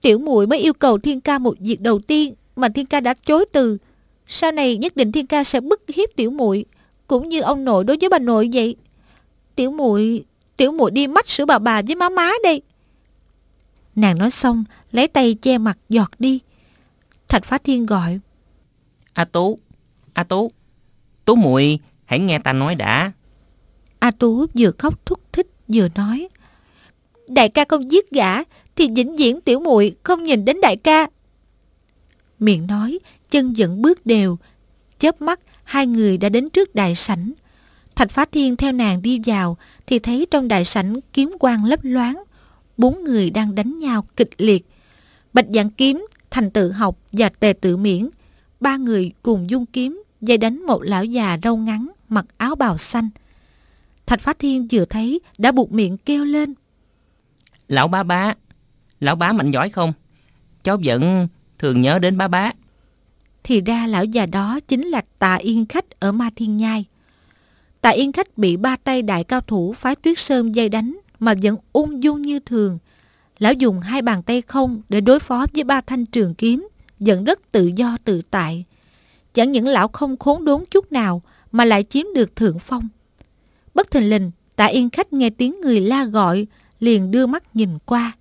Tiểu muội mới yêu cầu Thiên Ca một việc đầu tiên mà Thiên Ca đã chối từ. Sau này nhất định Thiên Ca sẽ bức hiếp tiểu muội, cũng như ông nội đối với bà nội vậy. Tiểu muội, tiểu muội đi mách sữa bà bà với má má đây. Nàng nói xong, lấy tay che mặt giọt đi. Thạch Phá Thiên gọi. A Tú, A Tú, Tú muội hãy nghe ta nói đã. A Tú vừa khóc thúc thích vừa nói. Đại ca không giết gã thì vĩnh viễn tiểu muội không nhìn đến đại ca. Miệng nói, chân vẫn bước đều. Chớp mắt, hai người đã đến trước đại sảnh. Thạch Phá Thiên theo nàng đi vào thì thấy trong đại sảnh kiếm quang lấp loáng. Bốn người đang đánh nhau kịch liệt. Bạch Dạng Kiếm, Thành Tự Học và Tề Tự Miễn ba người cùng dung kiếm dây đánh một lão già râu ngắn mặc áo bào xanh. Thạch Phá Thiên vừa thấy đã buộc miệng kêu lên. Lão bá bá, lão bá mạnh giỏi không? Cháu vẫn thường nhớ đến bá bá. Thì ra lão già đó chính là Tạ Yên Khách ở Ma Thiên Nhai. Tạ Yên Khách bị ba tay đại cao thủ phái tuyết sơn dây đánh mà vẫn ung dung như thường. Lão dùng hai bàn tay không để đối phó với ba thanh trường kiếm vẫn rất tự do tự tại. Chẳng những lão không khốn đốn chút nào mà lại chiếm được thượng phong. Bất thình lình, tạ yên khách nghe tiếng người la gọi, liền đưa mắt nhìn qua,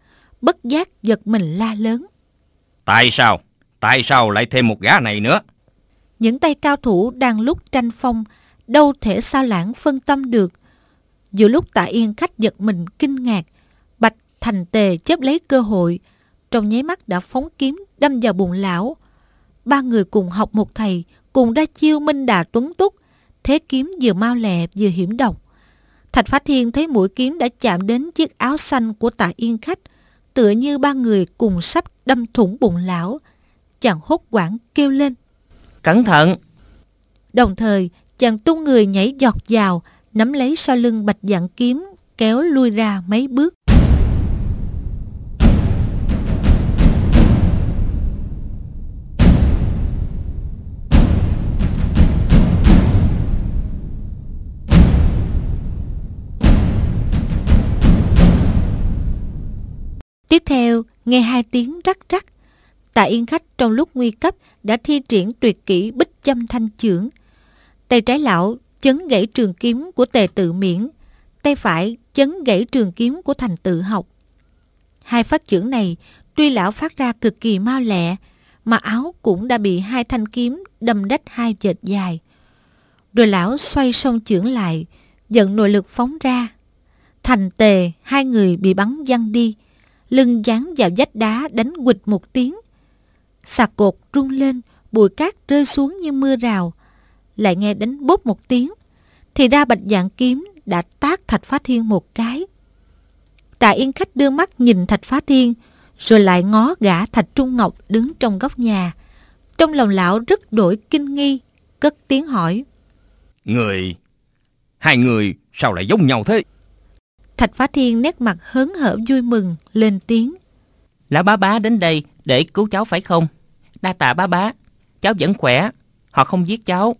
bất giác giật mình la lớn. Tại sao? Tại sao lại thêm một gã này nữa? Những tay cao thủ đang lúc tranh phong, đâu thể sao lãng phân tâm được. Giữa lúc tạ yên khách giật mình kinh ngạc, Bạch Thành Tề chấp lấy cơ hội, trong nháy mắt đã phóng kiếm đâm vào bụng lão. Ba người cùng học một thầy, cùng ra chiêu minh đà tuấn túc, thế kiếm vừa mau lẹ vừa hiểm độc. Thạch Phá Thiên thấy mũi kiếm đã chạm đến chiếc áo xanh của tạ yên khách, tựa như ba người cùng sắp đâm thủng bụng lão. Chàng hốt quảng kêu lên. Cẩn thận! Đồng thời, chàng tung người nhảy giọt vào, nắm lấy sau lưng bạch dạng kiếm, kéo lui ra mấy bước. Tiếp theo, nghe hai tiếng rắc rắc. Tạ Yên Khách trong lúc nguy cấp đã thi triển tuyệt kỹ bích châm thanh trưởng Tay trái lão chấn gãy trường kiếm của tề tự miễn, tay phải chấn gãy trường kiếm của thành tự học. Hai phát trưởng này, tuy lão phát ra cực kỳ mau lẹ, mà áo cũng đã bị hai thanh kiếm đâm đách hai vệt dài. Rồi lão xoay song trưởng lại, dẫn nội lực phóng ra. Thành tề, hai người bị bắn văng đi, lưng dán vào vách đá đánh quịch một tiếng. Sạc cột rung lên, bụi cát rơi xuống như mưa rào. Lại nghe đánh bốp một tiếng. Thì ra bạch dạng kiếm đã tác thạch phá thiên một cái. Tạ Yên Khách đưa mắt nhìn thạch phá thiên, rồi lại ngó gã thạch Trung Ngọc đứng trong góc nhà. Trong lòng lão rất đổi kinh nghi, cất tiếng hỏi. Người... Hai người sao lại giống nhau thế? Thạch Phá Thiên nét mặt hớn hở vui mừng, lên tiếng. Lão bá bá đến đây để cứu cháu phải không? Đa tạ bá bá, cháu vẫn khỏe, họ không giết cháu.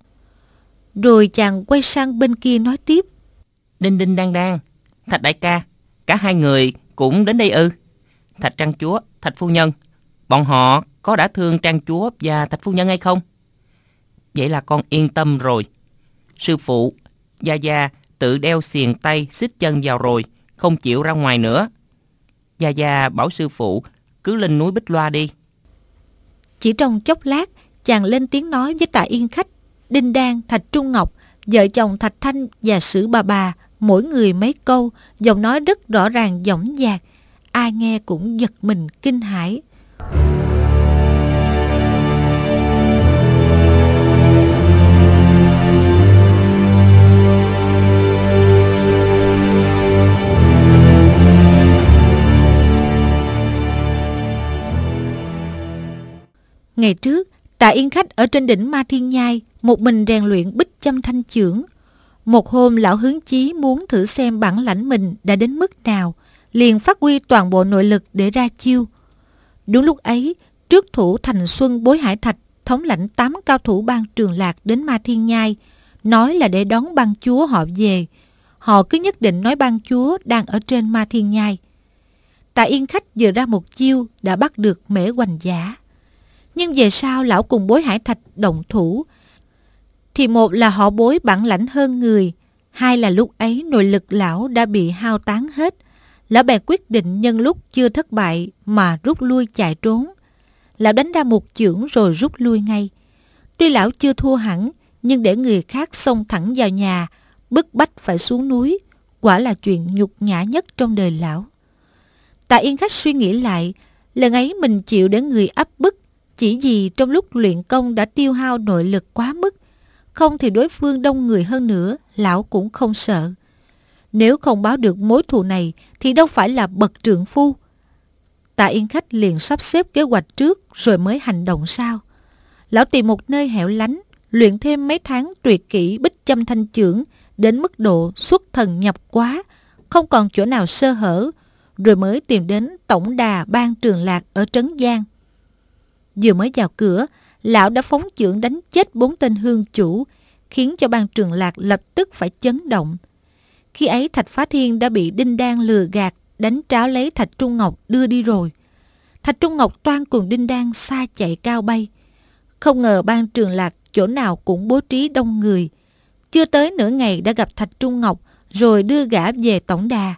Rồi chàng quay sang bên kia nói tiếp. Đinh đinh đang đang, Thạch đại ca, cả hai người cũng đến đây ư. Thạch trang chúa, Thạch phu nhân, bọn họ có đã thương trang chúa và Thạch phu nhân hay không? Vậy là con yên tâm rồi. Sư phụ, Gia Gia tự đeo xiềng tay xích chân vào rồi, không chịu ra ngoài nữa. Gia Gia bảo sư phụ cứ lên núi Bích Loa đi. Chỉ trong chốc lát, chàng lên tiếng nói với tạ yên khách, Đinh Đan, Thạch Trung Ngọc, vợ chồng Thạch Thanh và Sử Bà Bà, mỗi người mấy câu, giọng nói rất rõ ràng dõng dạc. Ai nghe cũng giật mình kinh hãi. Ngày trước, Tạ Yên Khách ở trên đỉnh Ma Thiên Nhai, một mình rèn luyện bích châm thanh trưởng. Một hôm lão hướng chí muốn thử xem bản lãnh mình đã đến mức nào, liền phát huy toàn bộ nội lực để ra chiêu. Đúng lúc ấy, trước thủ thành xuân bối hải thạch, thống lãnh tám cao thủ ban trường lạc đến Ma Thiên Nhai, nói là để đón ban chúa họ về. Họ cứ nhất định nói ban chúa đang ở trên Ma Thiên Nhai. Tạ Yên Khách vừa ra một chiêu đã bắt được mễ hoành giả. Nhưng về sau lão cùng bối hải thạch động thủ, Thì một là họ bối bản lãnh hơn người, Hai là lúc ấy nội lực lão đã bị hao tán hết. Lão bèn quyết định nhân lúc chưa thất bại mà rút lui chạy trốn. Lão đánh ra một chưởng rồi rút lui ngay. Tuy lão chưa thua hẳn, Nhưng để người khác xông thẳng vào nhà, Bức bách phải xuống núi, Quả là chuyện nhục nhã nhất trong đời lão. Tạ Yên Khách suy nghĩ lại, Lần ấy mình chịu để người áp bức chỉ vì trong lúc luyện công đã tiêu hao nội lực quá mức, không thì đối phương đông người hơn nữa, lão cũng không sợ. Nếu không báo được mối thù này thì đâu phải là bậc trưởng phu. Tạ Yên Khách liền sắp xếp kế hoạch trước rồi mới hành động sao. Lão tìm một nơi hẻo lánh, luyện thêm mấy tháng tuyệt kỹ bích châm thanh trưởng đến mức độ xuất thần nhập quá, không còn chỗ nào sơ hở, rồi mới tìm đến tổng đà ban trường lạc ở Trấn Giang. Vừa mới vào cửa, lão đã phóng chưởng đánh chết bốn tên hương chủ, khiến cho ban trường lạc lập tức phải chấn động. Khi ấy Thạch Phá Thiên đã bị Đinh Đan lừa gạt, đánh tráo lấy Thạch Trung Ngọc đưa đi rồi. Thạch Trung Ngọc toan cùng Đinh Đan xa chạy cao bay. Không ngờ ban trường lạc chỗ nào cũng bố trí đông người. Chưa tới nửa ngày đã gặp Thạch Trung Ngọc rồi đưa gã về tổng đà.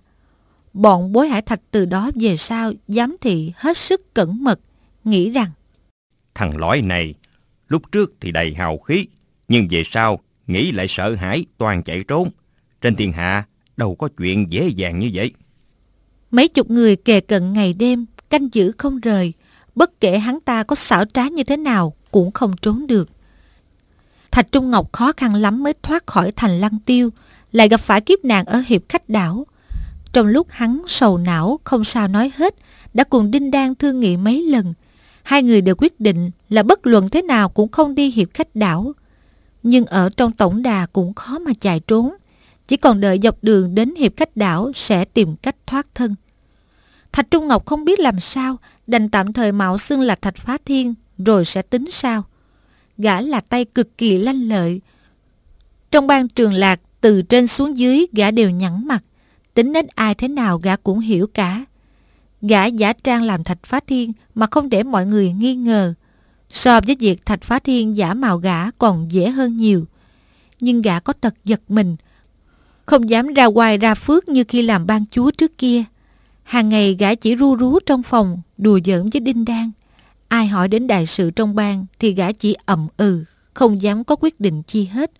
Bọn bối hải thạch từ đó về sau giám thị hết sức cẩn mật, nghĩ rằng Thằng lõi này, lúc trước thì đầy hào khí, nhưng về sau nghĩ lại sợ hãi toàn chạy trốn. Trên thiên hạ đâu có chuyện dễ dàng như vậy. Mấy chục người kề cận ngày đêm, canh giữ không rời. Bất kể hắn ta có xảo trá như thế nào cũng không trốn được. Thạch Trung Ngọc khó khăn lắm mới thoát khỏi thành lăng tiêu, lại gặp phải kiếp nạn ở hiệp khách đảo. Trong lúc hắn sầu não không sao nói hết, đã cùng Đinh Đan thương nghị mấy lần, Hai người đều quyết định là bất luận thế nào cũng không đi hiệp khách đảo. Nhưng ở trong tổng đà cũng khó mà chạy trốn. Chỉ còn đợi dọc đường đến hiệp khách đảo sẽ tìm cách thoát thân. Thạch Trung Ngọc không biết làm sao, đành tạm thời mạo xưng là Thạch Phá Thiên, rồi sẽ tính sao. Gã là tay cực kỳ lanh lợi. Trong ban trường lạc, từ trên xuống dưới, gã đều nhẵn mặt. Tính đến ai thế nào gã cũng hiểu cả. Gã giả trang làm Thạch Phá Thiên mà không để mọi người nghi ngờ. So với việc Thạch Phá Thiên giả mạo gã còn dễ hơn nhiều. Nhưng gã có tật giật mình. Không dám ra ngoài ra phước như khi làm ban chúa trước kia. Hàng ngày gã chỉ ru rú trong phòng, đùa giỡn với Đinh Đan. Ai hỏi đến đại sự trong bang thì gã chỉ ậm ừ, không dám có quyết định chi hết.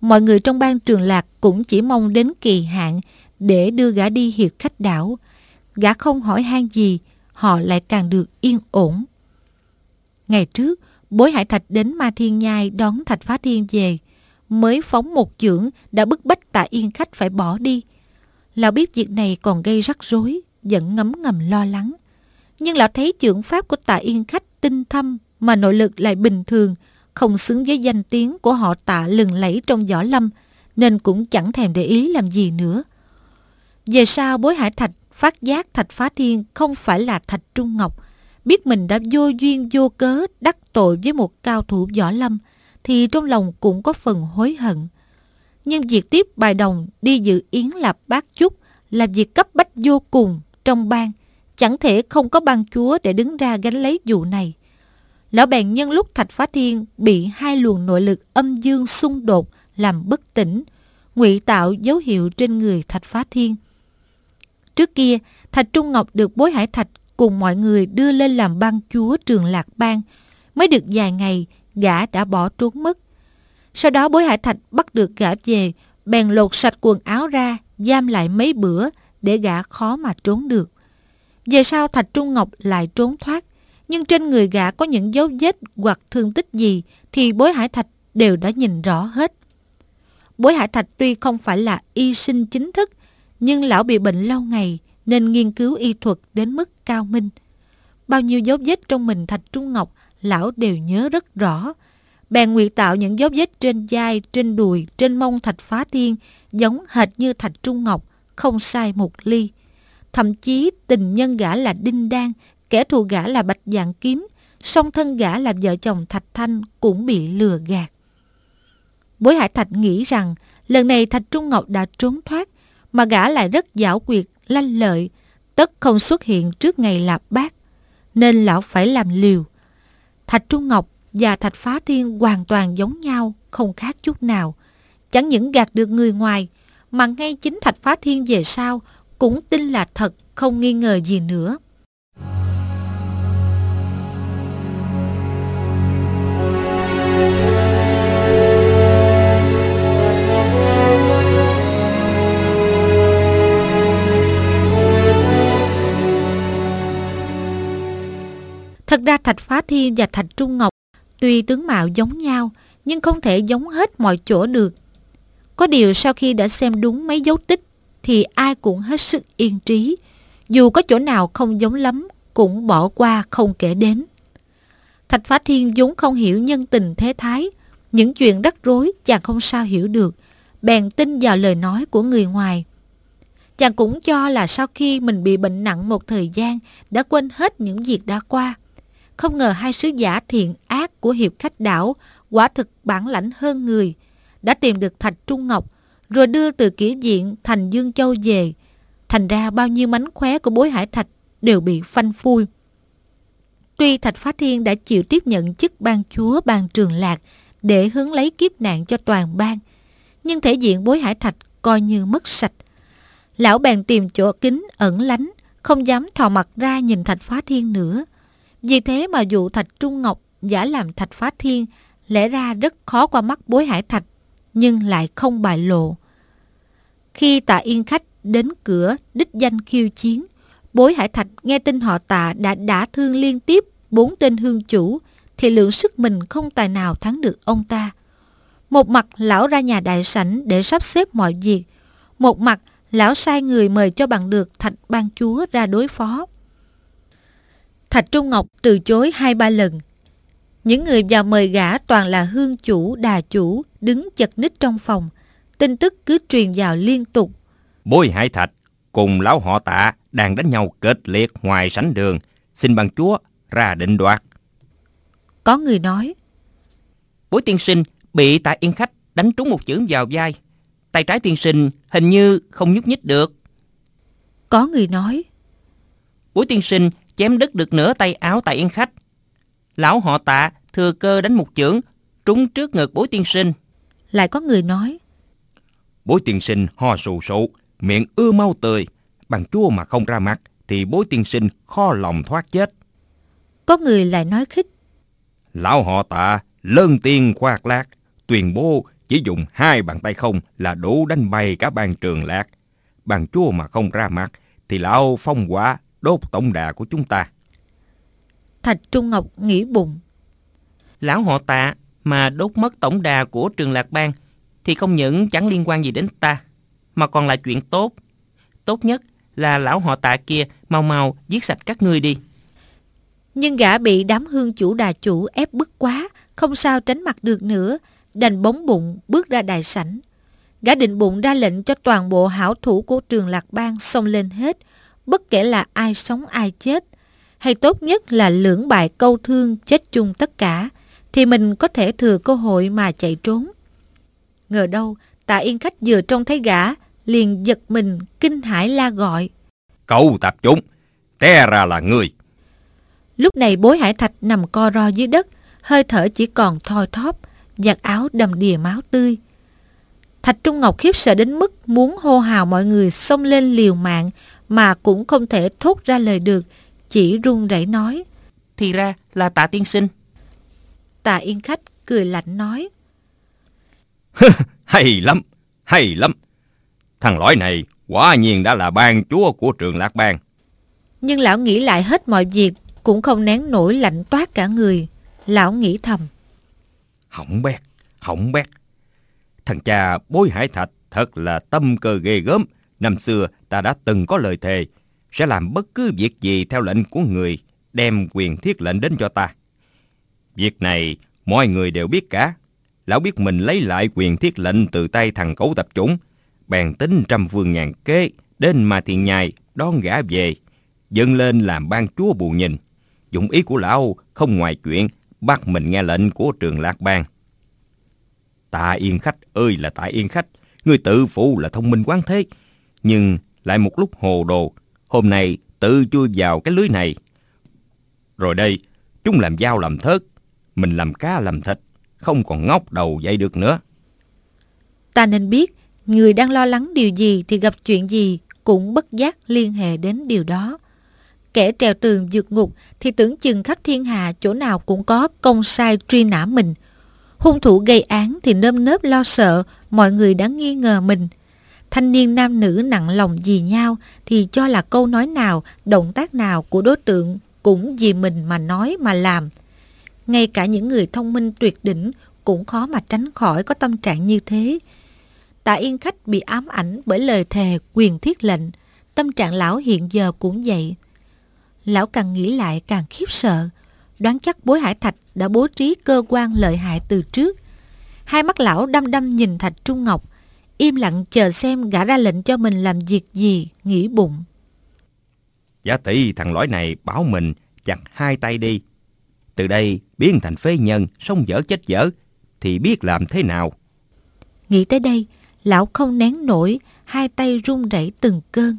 Mọi người trong bang trường lạc cũng chỉ mong đến kỳ hạn để đưa gã đi hiệp khách đảo, gã không hỏi han gì, họ lại càng được yên ổn. Ngày trước, bối hải thạch đến Ma Thiên Nhai đón thạch phá thiên về, mới phóng một chưởng đã bức bách tạ yên khách phải bỏ đi. Lão biết việc này còn gây rắc rối, vẫn ngấm ngầm lo lắng. Nhưng lão thấy trưởng pháp của tạ yên khách tinh thâm mà nội lực lại bình thường, không xứng với danh tiếng của họ tạ lừng lẫy trong võ lâm, nên cũng chẳng thèm để ý làm gì nữa. Về sau bối hải thạch Phát giác Thạch Phá Thiên không phải là Thạch Trung Ngọc, biết mình đã vô duyên vô cớ đắc tội với một cao thủ võ lâm, thì trong lòng cũng có phần hối hận. Nhưng việc tiếp bài đồng đi dự yến lạp bát chúc là việc cấp bách vô cùng trong bang, chẳng thể không có ban chúa để đứng ra gánh lấy vụ này. Lão bèn nhân lúc Thạch Phá Thiên bị hai luồng nội lực âm dương xung đột làm bất tỉnh, ngụy tạo dấu hiệu trên người Thạch Phá Thiên. Trước kia, Thạch Trung Ngọc được bối hải thạch cùng mọi người đưa lên làm ban chúa trường Lạc Bang. Mới được vài ngày, gã đã bỏ trốn mất. Sau đó bối hải thạch bắt được gã về, bèn lột sạch quần áo ra, giam lại mấy bữa để gã khó mà trốn được. Về sau Thạch Trung Ngọc lại trốn thoát, nhưng trên người gã có những dấu vết hoặc thương tích gì thì bối hải thạch đều đã nhìn rõ hết. Bối hải thạch tuy không phải là y sinh chính thức, nhưng lão bị bệnh lâu ngày nên nghiên cứu y thuật đến mức cao minh. Bao nhiêu dấu vết trong mình Thạch Trung Ngọc lão đều nhớ rất rõ. Bèn nguyện tạo những dấu vết trên vai, trên đùi, trên mông Thạch Phá Thiên giống hệt như Thạch Trung Ngọc, không sai một ly. Thậm chí tình nhân gã là Đinh Đan, kẻ thù gã là Bạch Dạng Kiếm, song thân gã là vợ chồng Thạch Thanh cũng bị lừa gạt. Bối Hải Thạch nghĩ rằng lần này Thạch Trung Ngọc đã trốn thoát, mà gã lại rất giảo quyệt, lanh lợi, tất không xuất hiện trước ngày lạp bát, nên lão phải làm liều. Thạch Trung Ngọc và Thạch Phá Thiên hoàn toàn giống nhau, không khác chút nào. Chẳng những gạt được người ngoài, mà ngay chính Thạch Phá Thiên về sau cũng tin là thật, không nghi ngờ gì nữa. Thật ra Thạch Phá Thiên và Thạch Trung Ngọc tuy tướng mạo giống nhau, nhưng không thể giống hết mọi chỗ được. Có điều sau khi đã xem đúng mấy dấu tích thì ai cũng hết sức yên trí. Dù có chỗ nào không giống lắm cũng bỏ qua không kể đến. Thạch Phá Thiên vốn không hiểu nhân tình thế thái. Những chuyện rắc rối chàng không sao hiểu được. Bèn tin vào lời nói của người ngoài. Chàng cũng cho là sau khi mình bị bệnh nặng một thời gian, đã quên hết những việc đã qua. Không ngờ hai sứ giả thiện ác của hiệp khách đảo quả thực bản lãnh hơn người. Đã tìm được Thạch Trung Ngọc rồi đưa từ kỷ diện thành Dương Châu về. Thành ra bao nhiêu mánh khóe của bối hải thạch đều bị phanh phui. Tuy Thạch Phá Thiên đã chịu tiếp nhận chức ban chúa ban trường lạc để hướng lấy kiếp nạn cho toàn bang, nhưng thể diện bối hải thạch coi như mất sạch. Lão bèn tìm chỗ kín ẩn lánh, không dám thò mặt ra nhìn Thạch Phá Thiên nữa. Vì thế mà dụ Thạch Trung Ngọc giả làm Thạch Phá Thiên lẽ ra rất khó qua mắt bối hải thạch, nhưng lại không bại lộ. Khi tạ yên khách đến cửa đích danh khiêu chiến, bối hải thạch nghe tin họ tạ đã đả thương liên tiếp bốn tên hương chủ, thì lượng sức mình không tài nào thắng được ông ta. Một mặt lão ra nhà đại sảnh để sắp xếp mọi việc, một mặt lão sai người mời cho bằng được thạch ban chúa ra đối phó. Thạch Trung Ngọc từ chối hai ba lần. Những người vào mời gã toàn là hương chủ, đà chủ, đứng chật ních trong phòng. Tin tức cứ truyền vào liên tục. Bối Hải Thạch cùng lão họ tạ đang đánh nhau kịch liệt ngoài sảnh đường. Xin bằng chúa ra định đoạt. Có người nói. Bối tiên sinh bị tạ yên khách đánh trúng một chưởng vào vai. Tay trái tiên sinh hình như không nhúc nhích được. Có người nói. Bối tiên sinh chém đứt được nửa tay áo tại yên khách. Lão họ tạ thừa cơ đánh một chưởng, trúng trước ngực bối tiên sinh. Lại có người nói. Bối tiên sinh ho sù sụ, miệng ưa mau tươi. Bằng chua mà không ra mặt thì bối tiên sinh kho lòng thoát chết. Có người lại nói khích. Lão họ tạ lơn tiên khoác lác, tuyên bố chỉ dùng hai bàn tay không là đủ đánh bay cả ban trường lạc. Bàn chua mà không ra mặt thì lão phong quả đốt tổng đà của chúng ta. Thạch Trung Ngọc nghĩ bụng. Lão họ tạ mà đốt mất tổng đà của trường Lạc Bang thì không những chẳng liên quan gì đến ta, mà còn là chuyện tốt. Tốt nhất là lão họ tạ kia mau mau giết sạch các ngươi đi. Nhưng gã bị đám hương chủ đà chủ ép bức quá, không sao tránh mặt được nữa, đành bóng bụng bước ra đại sảnh. Gã định bụng ra lệnh cho toàn bộ hảo thủ của trường Lạc Bang xông lên hết, bất kể là ai sống ai chết, hay tốt nhất là lưỡng bại câu thương chết chung tất cả, thì mình có thể thừa cơ hội mà chạy trốn. Ngờ đâu, tạ yên khách vừa trông thấy gã, liền giật mình, kinh hãi la gọi. Cậu tạp chúng, té ra là người. Lúc này bối hải thạch nằm co ro dưới đất, hơi thở chỉ còn thoi thóp, giặt áo đầm đìa máu tươi. Thạch Trung Ngọc khiếp sợ đến mức muốn hô hào mọi người xông lên liều mạng mà cũng không thể thốt ra lời được, chỉ run rẩy nói. Thì ra là tạ tiên sinh. Tạ Yên Khách cười lạnh nói. hay lắm, hay lắm. Thằng lõi này quả nhiên đã là ban chúa của trường Lạc Bang. Nhưng lão nghĩ lại hết mọi việc cũng không nén nổi lạnh toát cả người. Lão nghĩ thầm. Hỏng bét, hỏng bét. Thằng cha bối hải thạch thật là tâm cơ ghê gớm. Năm xưa ta đã từng có lời thề sẽ làm bất cứ việc gì theo lệnh của người đem quyền thiết lệnh đến cho ta. Việc này mọi người đều biết cả. Lão biết mình lấy lại quyền thiết lệnh từ tay thằng cấu tập chủng. Bèn tính trăm phương ngàn kế đến mà thiền nhai đón gã về. Dâng lên làm ban chúa bù nhìn. Dụng ý của lão không ngoài chuyện bắt mình nghe lệnh của trường Lạc Bang. Tạ Yên Khách ơi là Tạ Yên Khách, người tự phụ là thông minh quán thế, nhưng lại một lúc hồ đồ, hôm nay tự chui vào cái lưới này. Rồi đây, chúng làm dao làm thớt, mình làm cá làm thịt, không còn ngóc đầu dậy được nữa. Ta nên biết, người đang lo lắng điều gì thì gặp chuyện gì cũng bất giác liên hệ đến điều đó. Kẻ trèo tường vượt ngục thì tưởng chừng khắp thiên hạ chỗ nào cũng có công sai truy nã mình. Hung thủ gây án thì nơm nớp lo sợ mọi người đã nghi ngờ mình. Thanh niên nam nữ nặng lòng vì nhau thì cho là câu nói nào, động tác nào của đối tượng cũng vì mình mà nói mà làm. Ngay cả những người thông minh tuyệt đỉnh cũng khó mà tránh khỏi có tâm trạng như thế. Tạ Yên Khách bị ám ảnh bởi lời thề quyền thiết lệnh. Tâm trạng lão hiện giờ cũng vậy. Lão càng nghĩ lại càng khiếp sợ. Đoán chắc bối hải thạch đã bố trí cơ quan lợi hại từ trước. Hai mắt lão đăm đăm nhìn thạch Trung Ngọc. Im lặng chờ xem gã ra lệnh cho mình làm việc gì, nghĩ bụng. Giả tỷ thằng lõi này bảo mình chặt hai tay đi. Từ đây biến thành phế nhân, sống dở chết dở, thì biết làm thế nào. Nghĩ tới đây, lão không nén nổi, hai tay run rẩy từng cơn.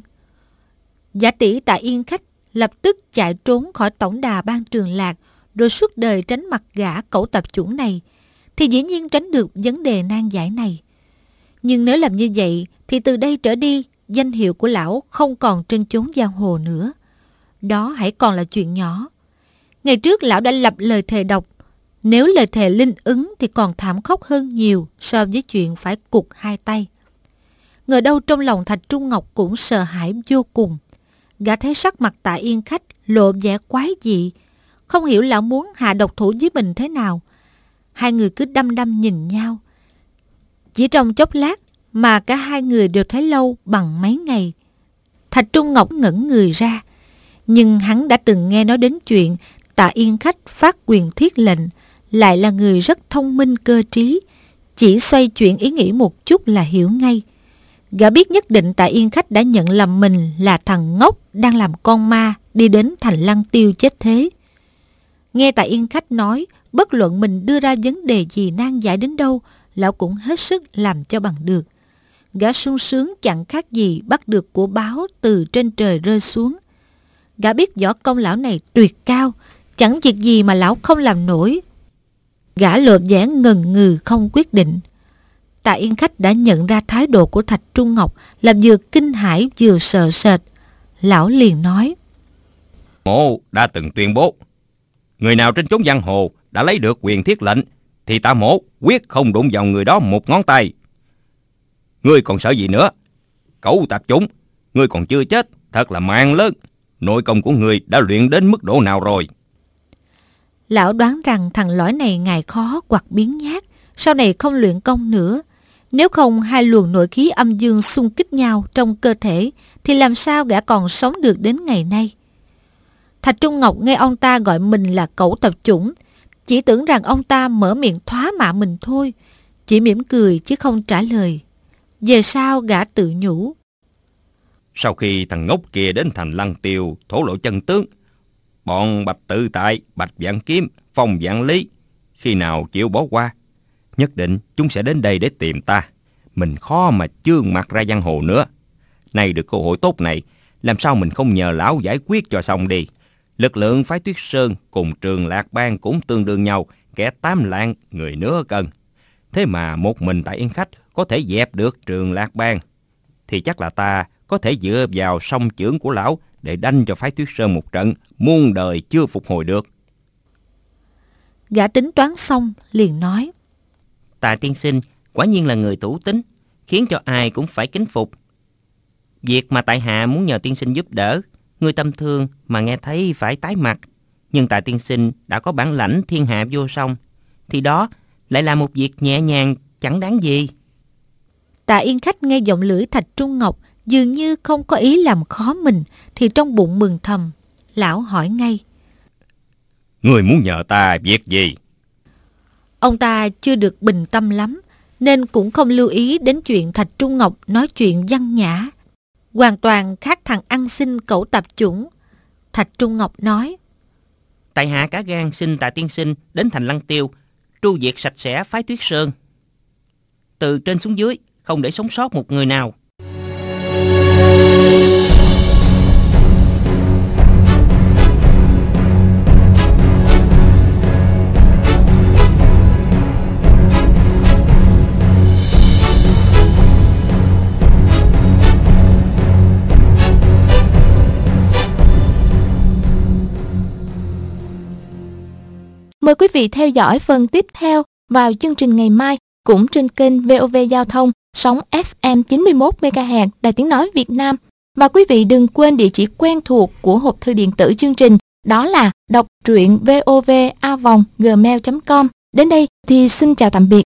Giả tỷ tại yên khách lập tức chạy trốn khỏi tổng đà ban trường lạc, rồi suốt đời tránh mặt gã cẩu tập chủ này, thì dĩ nhiên tránh được vấn đề nan giải này. Nhưng nếu làm như vậy, thì từ đây trở đi, danh hiệu của lão không còn trên chốn giang hồ nữa. Đó hãy còn là chuyện nhỏ. Ngày trước lão đã lập lời thề độc, nếu lời thề linh ứng thì còn thảm khốc hơn nhiều so với chuyện phải cục hai tay. Ngờ đâu trong lòng Thạch Trung Ngọc cũng sợ hãi vô cùng. Gã thấy sắc mặt tạ yên khách lộ vẻ quái dị. Không hiểu lão muốn hạ độc thủ với mình thế nào. Hai người cứ đăm đăm nhìn nhau. Chỉ trong chốc lát mà cả hai người đều thấy lâu bằng mấy ngày. Thạch Trung Ngọc ngẩn người ra. Nhưng hắn đã từng nghe nói đến chuyện tạ yên khách phát quyền thiết lệnh, lại là người rất thông minh cơ trí. Chỉ xoay chuyển ý nghĩ một chút là hiểu ngay. Gã biết nhất định Tạ Yên Khách đã nhận lầm mình là thằng ngốc đang làm con ma đi đến thành lăng tiêu chết thế. Nghe Tạ Yên Khách nói, bất luận mình đưa ra vấn đề gì nan giải đến đâu, lão cũng hết sức làm cho bằng được. Gã sung sướng chẳng khác gì bắt được của báo từ trên trời rơi xuống. Gã biết võ công lão này tuyệt cao, chẳng việc gì mà lão không làm nổi. Gã lột vẻ ngần ngừ không quyết định. Tạ Yên Khách đã nhận ra thái độ của Thạch Trung Ngọc là vừa kinh hãi vừa sợ sệt. Lão liền nói. Mộ đã từng tuyên bố, người nào trên chốn giang hồ đã lấy được quyền thiết lệnh, thì ta mổ quyết không đụng vào người đó một ngón tay. Ngươi còn sợ gì nữa? Cẩu tạp chúng, ngươi còn chưa chết, thật là mạng lớn. Nội công của ngươi đã luyện đến mức độ nào rồi? Lão đoán rằng thằng lõi này ngài khó hoặc biến nhát, sau này không luyện công nữa. Nếu không hai luồng nội khí âm dương xung kích nhau trong cơ thể, thì làm sao gã còn sống được đến ngày nay? Thạch Trung Ngọc nghe ông ta gọi mình là cẩu tập chủng, chỉ tưởng rằng ông ta mở miệng thoá mạ mình thôi, chỉ mỉm cười chứ không trả lời. Về sau gã tự nhủ. Sau khi thằng ngốc kia đến thành lăng tiêu thổ lộ chân tướng, bọn bạch tự tại, bạch vạn kiếm, phong vạn lý, khi nào chịu bỏ qua, nhất định chúng sẽ đến đây để tìm ta. Mình khó mà chương mặt ra giang hồ nữa. Nay được cơ hội tốt này, làm sao mình không nhờ lão giải quyết cho xong đi. Lực lượng phái tuyết sơn cùng trường lạc bang cũng tương đương nhau, kẻ tám lạng, người nửa cân. Thế mà một mình tại Yên Khách có thể dẹp được trường Lạc Bang, thì chắc là ta có thể dựa vào song chưởng của lão để đánh cho phái Tuyết Sơn một trận muôn đời chưa phục hồi được. Gã tính toán xong liền nói. Tạ tiên sinh quả nhiên là người tủ tính, khiến cho ai cũng phải kính phục. Việc mà tại hạ muốn nhờ tiên sinh giúp đỡ, người tâm thương mà nghe thấy phải tái mặt. Nhưng tại tiên sinh đã có bản lãnh thiên hạ vô song, thì đó lại là một việc nhẹ nhàng chẳng đáng gì. Tạ Yên Khách nghe giọng lưỡi Thạch Trung Ngọc dường như không có ý làm khó mình thì trong bụng mừng thầm. Lão hỏi ngay. Người muốn nhờ ta việc gì? Ông ta chưa được bình tâm lắm nên cũng không lưu ý đến chuyện Thạch Trung Ngọc nói chuyện văn nhã. Hoàn toàn khác thằng ăn xin cẩu tập chủng. Thạch Trung Ngọc nói. Tại hạ cả gan xin tạ tiên sinh đến thành lăng tiêu, tru diệt sạch sẽ phái tuyết sơn. Từ trên xuống dưới, không để sống sót một người nào. Mời quý vị theo dõi phần tiếp theo vào chương trình ngày mai cũng trên kênh VOV Giao thông sóng FM 91 MHz Đài Tiếng Nói Việt Nam. Và quý vị đừng quên địa chỉ quen thuộc của hộp thư điện tử chương trình, đó là đọc truyện vovavonggmail.com. Đến đây thì xin chào tạm biệt